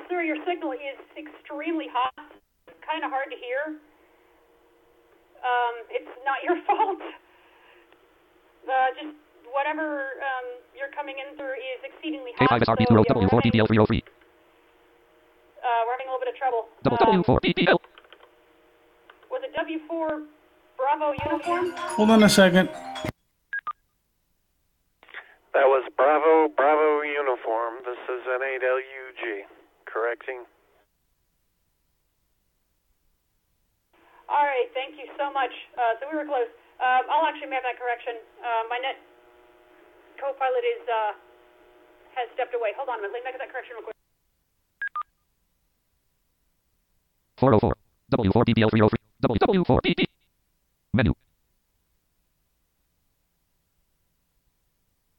Yeah, sir, your signal is extremely hot. It's kind of hard to hear. Um, it's not your fault. Uh, just whatever um, you're coming in through is exceedingly hot. so, K5SRB202. yeah, we're, having, W4BBL303. uh, we're having a little bit of trouble. Double Um, W4BBL. was it W4 Bravo uniform? Hold on a second. That was Bravo, Bravo uniform. This is N8LUG. Correcting. All right, thank you so much. Uh, so we were close. Um, I'll actually make that correction. Uh, my net co-pilot is uh, has stepped away. Hold on a minute. Let me make that correction real quick. 404. W4BBL303. W4BB. Menu.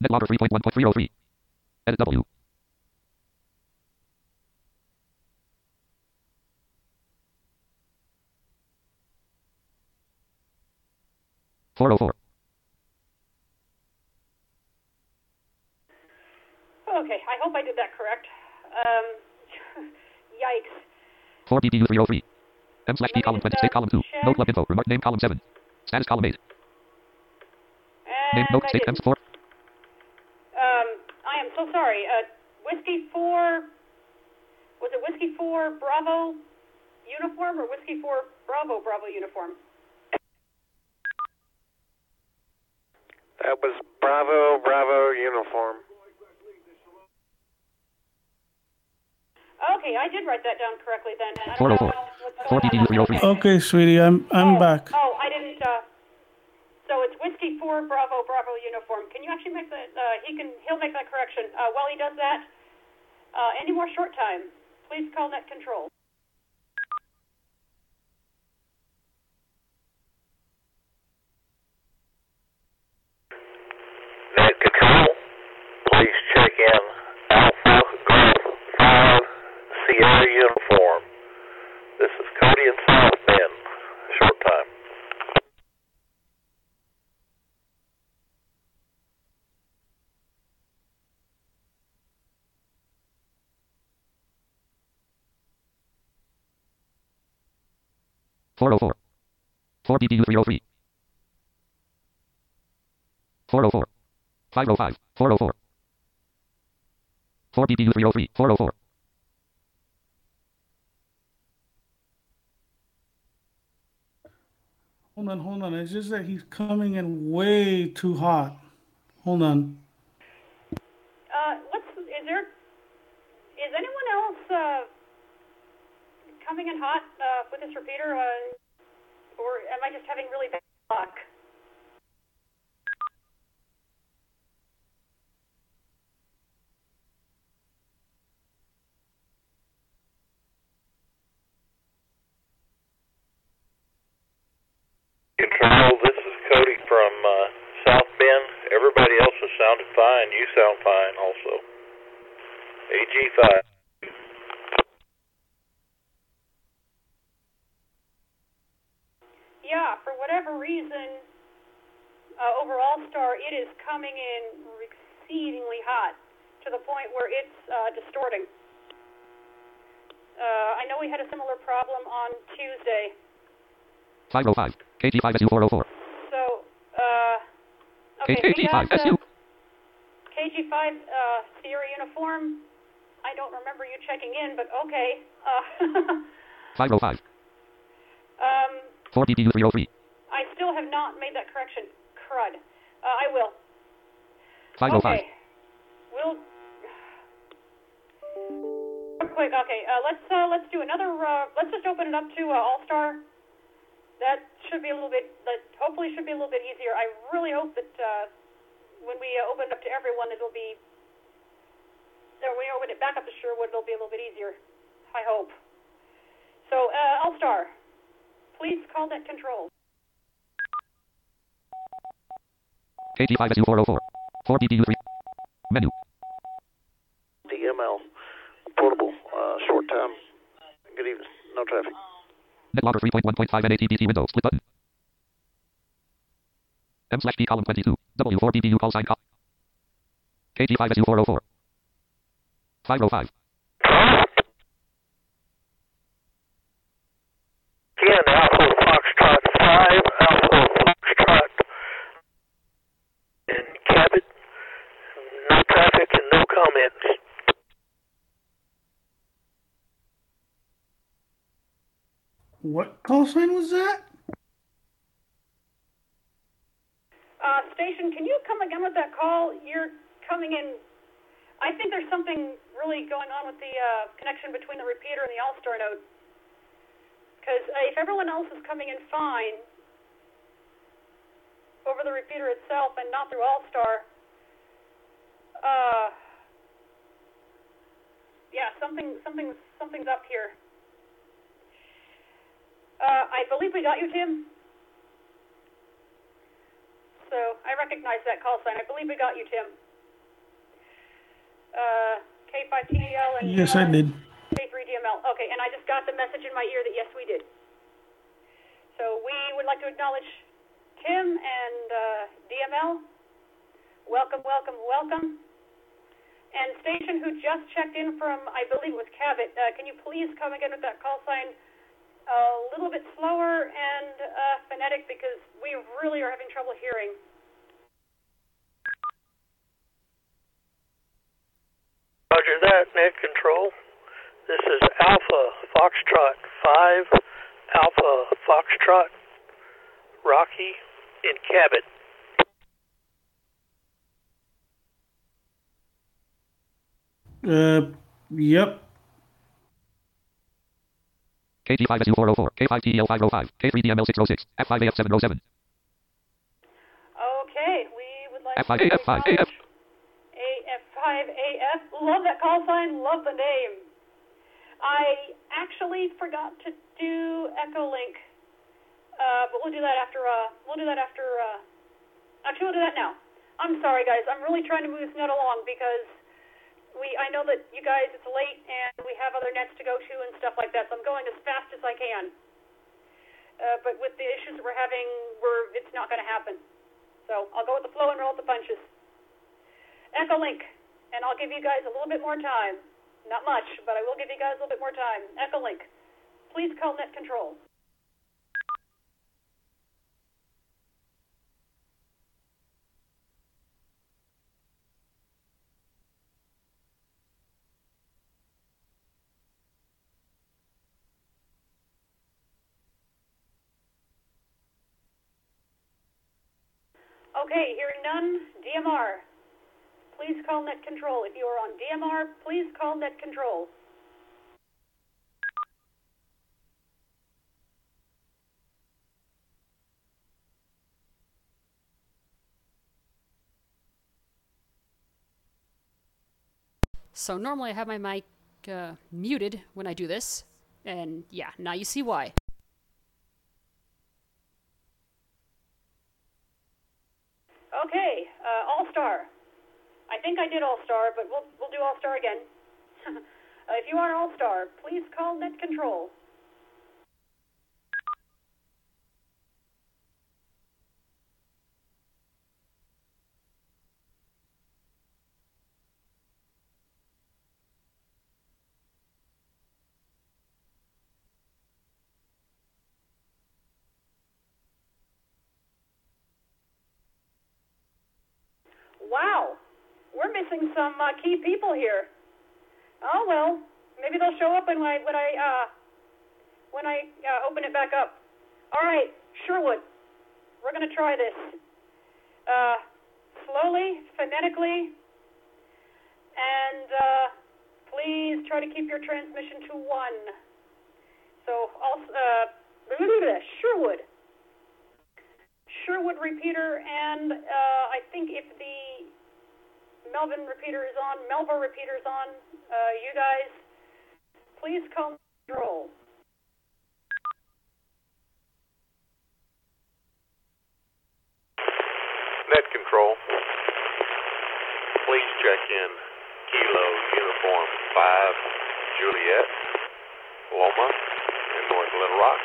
Net logger 3.1.303. Edit W. Four oh four. Okay, I hope I did that correct. Um, yikes. Four BBU three oh three. M slash B column just, twenty six uh, column two. check. Note club info. Remark name column seven. Status column eight. Name And note I six. M four. Um, I am so sorry. Uh, whiskey four. Was it whiskey four Bravo uniform or whiskey four Bravo Bravo uniform? That was Bravo, Bravo uniform. Okay, I did write that down correctly then. I don't 404. Four going on. BBU three three. Okay, sweetie, I'm I'm oh, back. Oh, I didn't. Uh, so it's whiskey four Bravo Bravo uniform. Can you actually make that? Uh, he can. He'll make that correction. Uh, while he does that, uh, any more short time? Please call net control. Please check in Alpha Golf 5 Sierra Uniform. This is Cody and South Bend. Short time. Four oh four. Four PPU three oh three. Four oh four. Five oh five. Four oh four. 4BDU 303, 404. Hold on, hold on. It's just that he's coming in way too hot. Hold on. Uh, what's is there? Is anyone else uh, coming in hot uh, with this repeater, uh, or am I just having really bad luck? Sounded fine. You sound fine also. AG5. Yeah, for whatever reason, uh, over All Star, it is coming in exceedingly hot to the point where it's uh, distorting. Uh, I know we had a similar problem on Tuesday. 505. KG5SU 404. So, uh, okay, we got KG5SU. Uh, KG5 uh, Sierra uniform. I don't remember you checking in, but okay. Uh, 505. um, 4 BPU 303. I still have not made that correction. Crud. Uh, I will. 505. Okay. We'll. Real quick. Okay. Uh, let's uh, let's do another. Uh, let's just open it up to uh, All Star. That should be a little bit. That hopefully should be a little bit easier. I really hope that uh, when we uh, open it up to everyone, it'll be. Or when we open it back up to Sherwood, it'll be a little bit easier. I hope. So, uh, All Star, please call that control. KG5SU 404. 4 BPU 3. Menu. DML. Portable. Uh, short time. Good evening. No traffic. NetLogger 3.1.5 NATPC window. Split button. M slash P column 22. W4 BPU call sign call. KG5SU 404. 505. Again, Alpha Foxtrot 5, Alpha Foxtrot in Cabot. No traffic and no comments. What call sign was that? Uh, station, can you come again with that call? You're coming in. I think there's something really going on with the uh, connection between the repeater and the All Star node. Because uh, if everyone else is coming in fine over the repeater itself and not through All Star, uh, yeah, something, something, something's up here. Uh, I believe we got you, Tim. So I recognize that call sign. I believe we got you, Tim. Uh, K5TDL and Yes, I uh, did. K3DML. Okay, and I just got the message in my ear that yes, we did. So we would like to acknowledge Tim and uh, DML. Welcome, welcome, welcome. And station who just checked in from, I believe it was Cabot, uh, can you please come again with that call sign a little bit slower and uh, phonetic because we really are having trouble hearing. Roger that, net control. This is Alpha Foxtrot 5, Alpha Foxtrot, Rocky in Cabot. Uh, yep. KG5SU 404. K5TEL 505. K3DML 606. F5AF 707. Okay, we would like F5 to AF 5 AF. acknowledge AF5AF. Love that call sign. Love the name. I actually forgot to do Echo Link, uh, but we'll do that after. Uh, we'll do that after. Uh, actually, we'll do that now. I'm sorry, guys. I'm really trying to move this net along because we. I know that you guys. It's late and we have other nets to go to and stuff like that. So I'm going as fast as I can. Uh, but with the issues that we're having, we're. It's not going to happen. So I'll go with the flow and roll with the punches. Echo Link, and I'll give you guys a little bit more time. Not much, but I will give you guys a little bit more time. Echo Link, please call net control. Okay, hearing none, DMR. Please call net control. If you are on DMR, please call net control. So normally I have my mic uh, muted when I do this, and yeah, now you see why. Okay, uh, All Star. I think I did All Star, but we'll we'll do All Star again. uh, if you are All Star, please call net control. Wow, we're missing some uh, key people here. Oh well, maybe they'll show up when I when I uh, when I uh, open it back up. All right, Sherwood, we're gonna try this. Uh, slowly, phonetically, and uh, please try to keep your transmission to one. So, also, uh, Sherwood. Sherwood repeater, and uh, I think if the Melvin repeater is on, repeater is on, uh, you guys, please call control. Net control. Please check in Kilo Uniform 5 Juliet, Loma, in North Little Rock.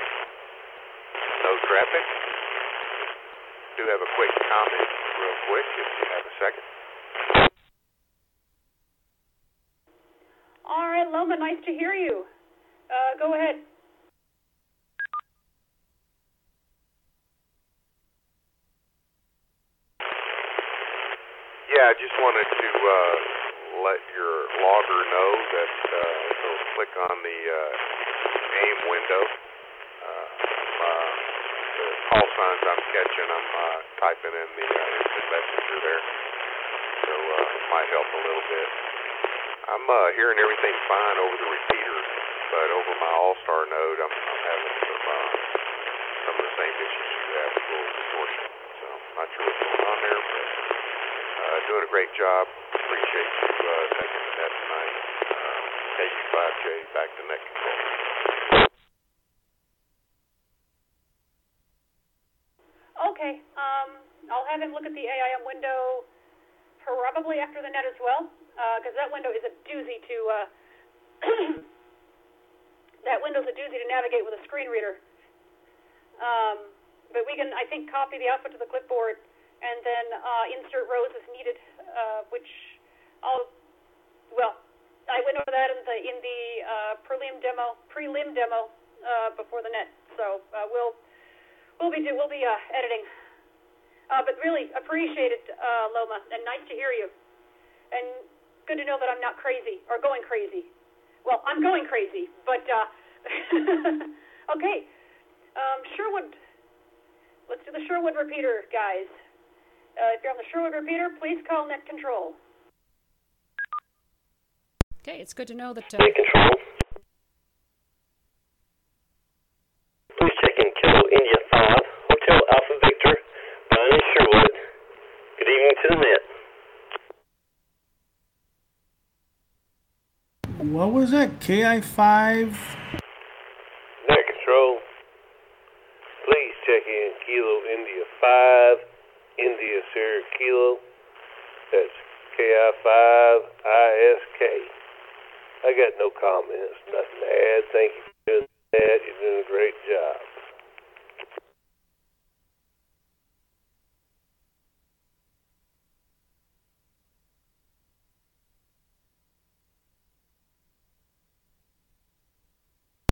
No traffic. Do have a quick comment, real quick, if you have a second. All right, Loma, nice to hear you. Uh, go ahead. Yeah, I just wanted to uh, let your logger know that uh, he'll click on the uh, AIM window. Uh, uh, the call signs I'm catching, I'm uh, typing in the uh, instant messenger there, so uh, it might help a little bit. I'm uh, hearing everything fine over the repeater, but over my All-Star node, I'm, I'm having some uh, some of the same issues you have with little distortion. So I'm not sure what's going on there, but uh, doing a great job. Appreciate you uh, taking the net tonight. Uh, KU5J back to net control. Okay, um, I'll have him look at the AIM window probably after the net as well, because that window is a doozy to. Uh, that window's a doozy to navigate with a screen reader. Um, but we can, I think, copy the output to the clipboard and then uh, insert rows as needed, uh, which I'll. Well, I went over that in the in the uh, prelim demo, prelim demo uh, before the net. So uh, we'll we'll be we'll be uh, editing. Uh, but really appreciate it, uh, Loma, and nice to hear you. And good to know that I'm not crazy or going crazy. Well, I'm going crazy, but uh, okay. Um, Sherwood, let's do the Sherwood repeater, guys. Uh, if you're on the Sherwood repeater, please call net control. Okay, it's good to know that. Uh, Net control. Please check in Kilo India 5, Hotel Alpha Victor, Brian Sherwood. Good evening to the net. What was that? KI5? Net control. Please check in Kilo India 5, India Sierra Kilo. That's KI5 ISK. I got no comments, nothing to add. Thank you for doing that. You're doing a great job.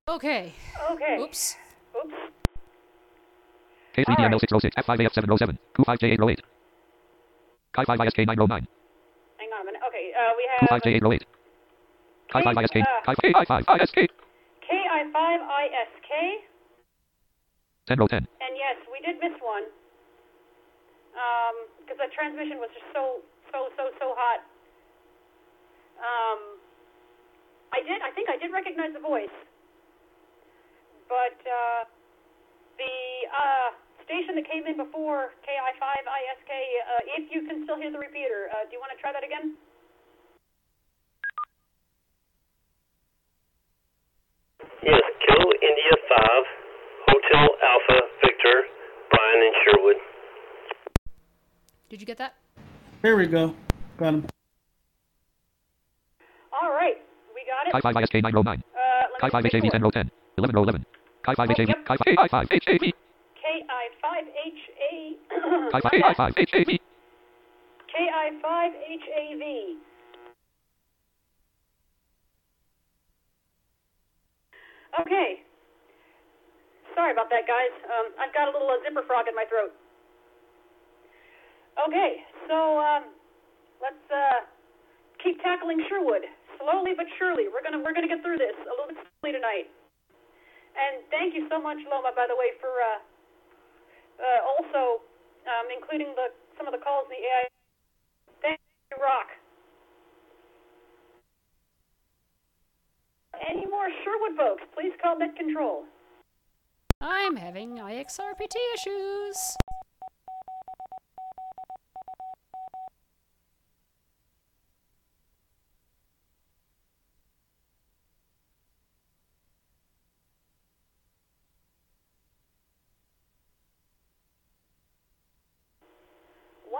Okay. Okay. Oops. Oops. KCDM 0606 F5AF707 25J808 KI5ISK909 Hang on a minute. Okay, uh, we have 25J808 KI5ISK Chi5ISK KI5ISK. 10 row 10 And yes, we did miss one. Um, because that transmission was just so, so, so, so hot. Um, I did. I think I did recognize the voice, but uh, the uh, station that came in before KI5ISK, uh, if you can still hear the repeater, uh, do you want to try that again? Yes, kill India 5, Hotel Alpha Victor, Brian and Sherwood. Did you get that? There we go. Got him. All right. We got it. KI5ISK 909. Uh, KI5AKV 1010. 1111. K I five H A K I five H A V K I five H A V K I five H A V K I five H A V Okay. Sorry about that, guys. Um, I've got a little uh, zipper frog in my throat. Okay, so um, let's uh, keep tackling Sherwood slowly but surely. We're gonna we're gonna get through this a little bit slowly tonight. And thank you so much, Loma, by the way, for uh, uh, also um, including the some of the calls in the AI. Thank you, Rock. Any more Sherwood folks? Please call net control. I'm having IXRPT issues.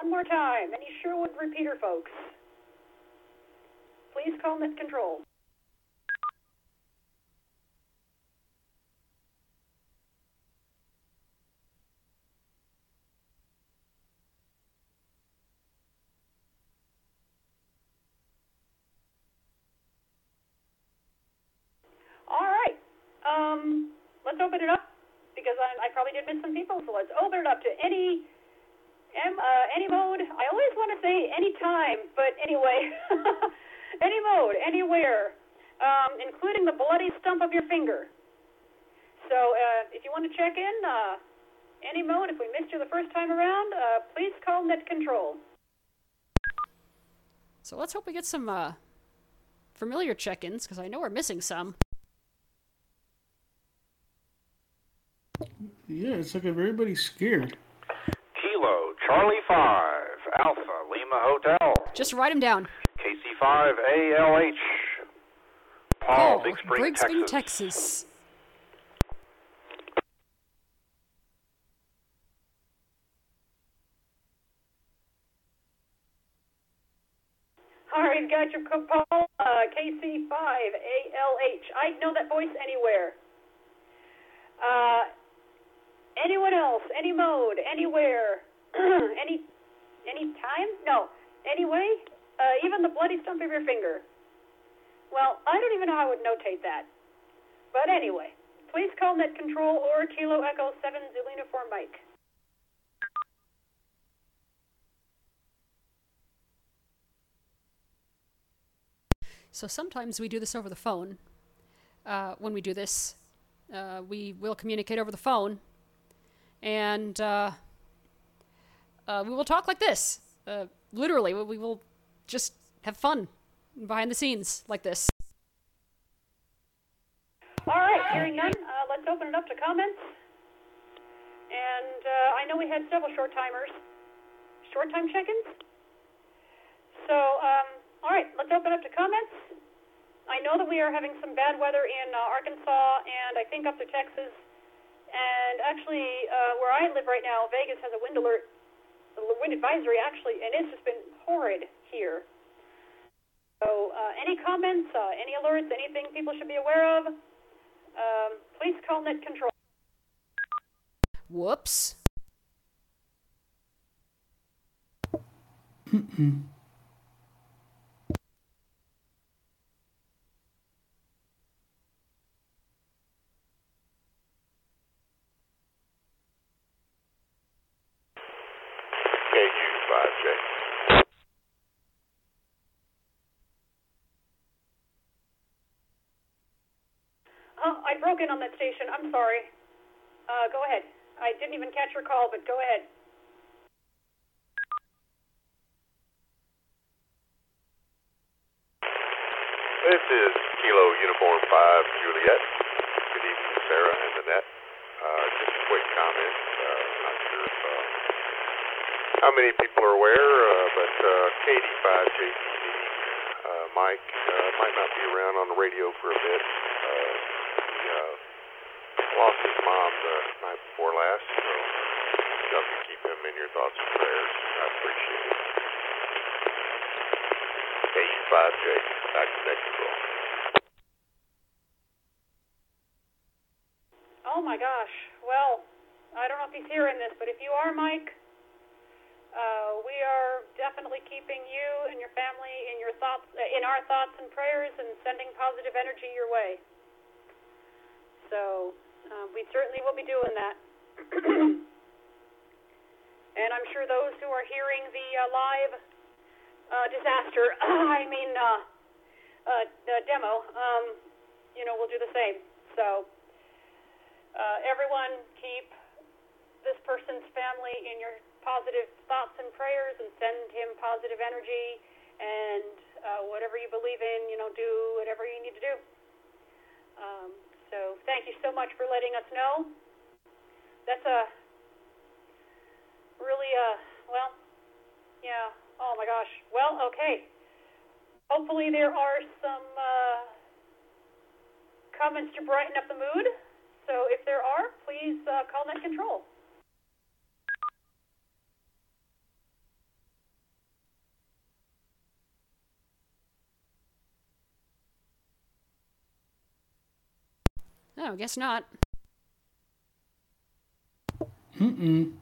One more time. Any Sherwood repeater folks? Please call net control. All right. Um, let's open it up because I, I probably did miss some people. So let's open it up to any M, uh, any mode. I always want to say any time, but anyway, any mode, anywhere, um, including the bloody stump of your finger. So uh, if you want to check in, uh, any mode, if we missed you the first time around, uh, please call net control. So let's hope we get some uh, familiar check-ins because I know we're missing some. Yeah, it's like everybody's scared. Kilo, Charlie 5, Alpha, Lima Hotel, Just write them down. KC5, ALH, Paul, Paul, Big Spring, Big Spring, Texas. Texas. All right, got your co- call, uh, KC5ALH. I know that voice anywhere. Uh, anyone else? Any mode? Anywhere? any any time? No. Anyway? Uh, even the bloody stump of your finger. Well, I don't even know how I would notate that. But anyway, please call net control or Kilo Echo 7 Zulu Uniform Mike. So sometimes we do this over the phone. Uh, when we do this, uh, we will communicate over the phone, and uh, we will talk like this. Uh, literally, we will just have fun behind the scenes like this. All right, hearing none, uh, let's open it up to comments. And uh, I know we had several short timers, short time check-ins. So, um, all right, let's open up to comments. I know that we are having some bad weather in uh, Arkansas and I think up to Texas. And actually, uh, where I live right now, Vegas has a wind alert, wind advisory actually, and it's just been horrid here. So, uh, any comments, uh, any alerts, anything people should be aware of? Um, please call net control. Whoops. KU5J. broken on that station. I'm sorry. Uh, go ahead. I didn't even catch your call, but go ahead. This is Kilo Uniform 5 Juliet. Good evening, Sarah and Annette. Uh, just a quick comment. Uh, not sure if, uh, how many people are aware, uh, but uh, KD5JTD, uh, Mike, uh, might not be around on the radio for a bit. Lost his mom the night before last, so y'all keep him in your thoughts and prayers. I appreciate it. KD5J, back to net control. Oh my gosh. Well, I don't know if he's hearing this, but if you are Mike, uh, we are definitely keeping you and your family in your thoughts, uh, in our thoughts and prayers, and sending positive energy your way. So uh, we certainly will be doing that. and I'm sure those who are hearing the uh, live uh, disaster, I mean uh, uh, the demo, um, you know, we'll do the same. So uh, everyone keep this person's family in your positive thoughts and prayers and send him positive energy and uh, whatever you believe in, you know, do whatever you need to do. Thank you so much for letting us know. That's a really a well, yeah. Oh my gosh. Well, okay. Hopefully there are some uh, comments to brighten up the mood. So if there are, please uh, call net control. Oh, guess not. Mm-mm.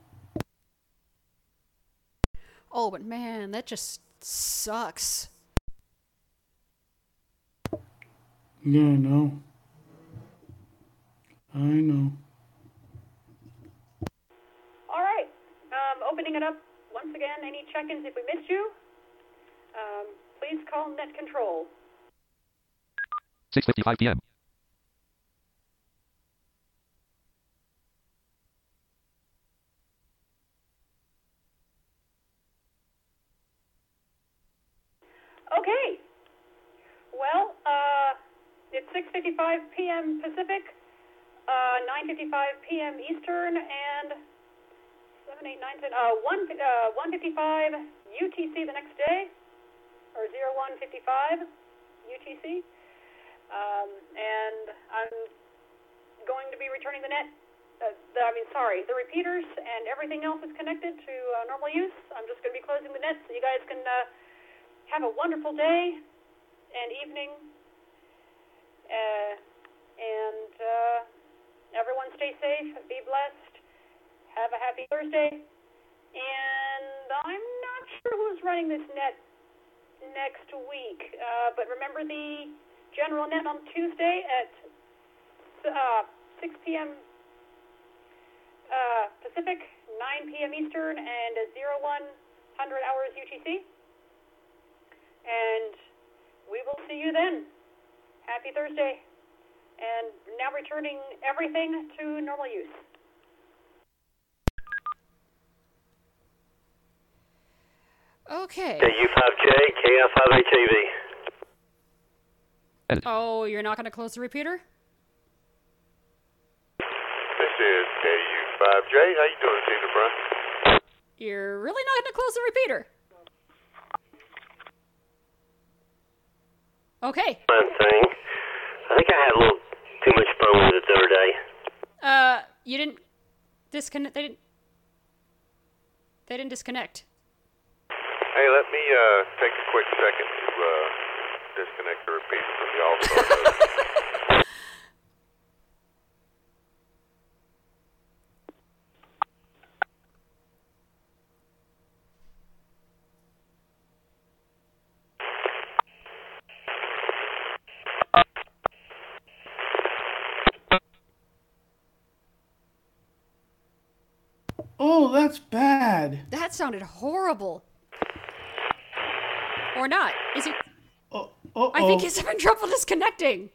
Oh, but man, that just sucks. Yeah, I know. I know. All right. Um, opening it up once again. Any check-ins if we missed you? Um, please call net control. 6:55 p.m. Okay. Well, uh, it's 6:55 p.m. Pacific, uh, 9:55 p.m. Eastern, and 7, 8, 9, 10, uh, 1, uh, 1:55 UTC the next day, or 01:55 UTC. Um, and I'm going to be returning the net. Uh, the, I mean, sorry, the repeaters and everything else is connected to uh, normal use. I'm just going to be closing the net so you guys can. Uh, have a wonderful day and evening. Uh, and uh, everyone stay safe, and be blessed, have a happy Thursday. And I'm not sure who's running this net next week, uh, but remember the general net on Tuesday at uh, 6 p.m. Uh, Pacific, 9 p.m. Eastern, and 0100 hours UTC and we will see you then. Happy Thursday. And now returning everything to normal use. Okay. U5J, KF5HAV. Oh, you're not going to close the repeater? This is KU5J. How you doing, Caesar Front? You're really not going to close the repeater? Okay. Fun thing. I think I had a little too much fun with it the other day. Uh, you didn't disconnect. They didn't. They didn't disconnect. Hey, let me uh, take a quick second to uh, disconnect the repeater from the AllStar. Oh, that's bad. That sounded horrible. Or not? Is it? Oh, oh, I think he's having trouble disconnecting.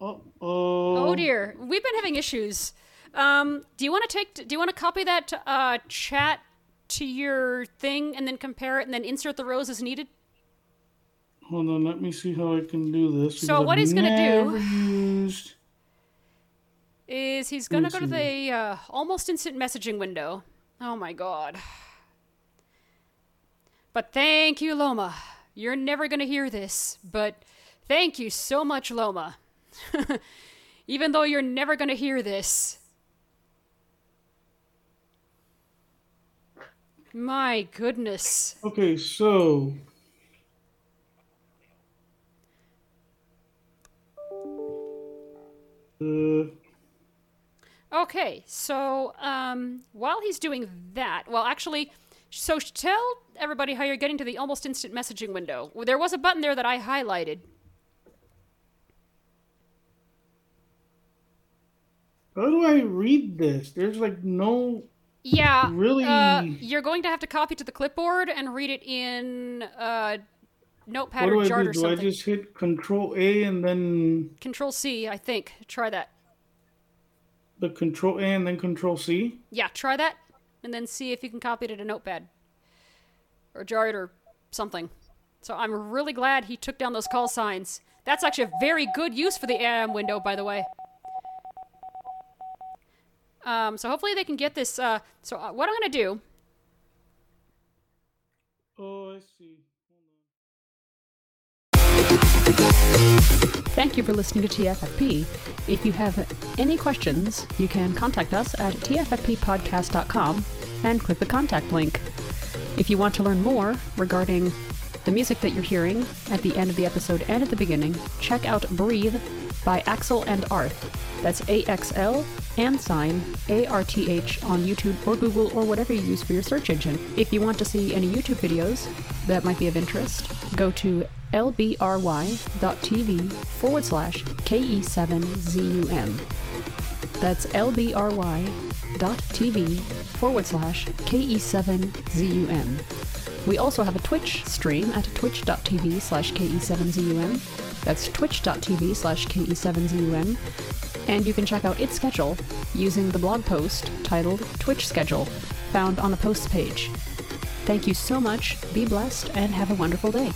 Oh, oh. Oh dear, we've been having issues. Um, do you want to take? Do you want to copy that uh, chat to your thing and then compare it and then insert the rows as needed? Hold on, let me see how I can do this. So what he's gonna do- Used... Is he's gonna go to the uh, almost instant messaging window. Oh my god. But thank you, Loma. You're never gonna hear this, but thank you so much, Loma. Even though you're never gonna hear this. My goodness. Okay, so uh, Okay, so um, while he's doing that, well, actually, so tell everybody how you're getting to the almost instant messaging window. There was a button there that I highlighted. how do I read this? There's like no. Yeah, Really? Uh, you're going to have to copy to the clipboard and read it in uh, Notepad What or do Jarte I do? or Do I something. just hit Control A and then Control C, I think. Try that. The Control A and then Control C? Yeah, try that, and then see if you can copy it to Notepad or Jarte or something. So I'm really glad he took down those call signs. That's actually a very good use for the AM window, by the way. Um, so hopefully they can get this. Uh, so uh, what I'm gonna do? Oh, I see. Thank you for listening to TFFP. If you have any questions, you can contact us at tffppodcast.com and click the contact link. If you want to learn more regarding the music that you're hearing at the end of the episode and at the beginning, check out Breathe by Axl and Arth. That's A-X-L and sign A-R-T-H on YouTube or Google or whatever you use for your search engine. If you want to see any YouTube videos that might be of interest, go to lbry.tv forward slash KE7ZUM. That's lbry.tv forward slash KE7ZUM. We also have a Twitch stream at twitch.tv slash KE7ZUM. That's twitch.tv slash KE7ZUM. And you can check out its schedule using the blog post titled Twitch Schedule, found on the posts page. Thank you so much, be blessed, and have a wonderful day.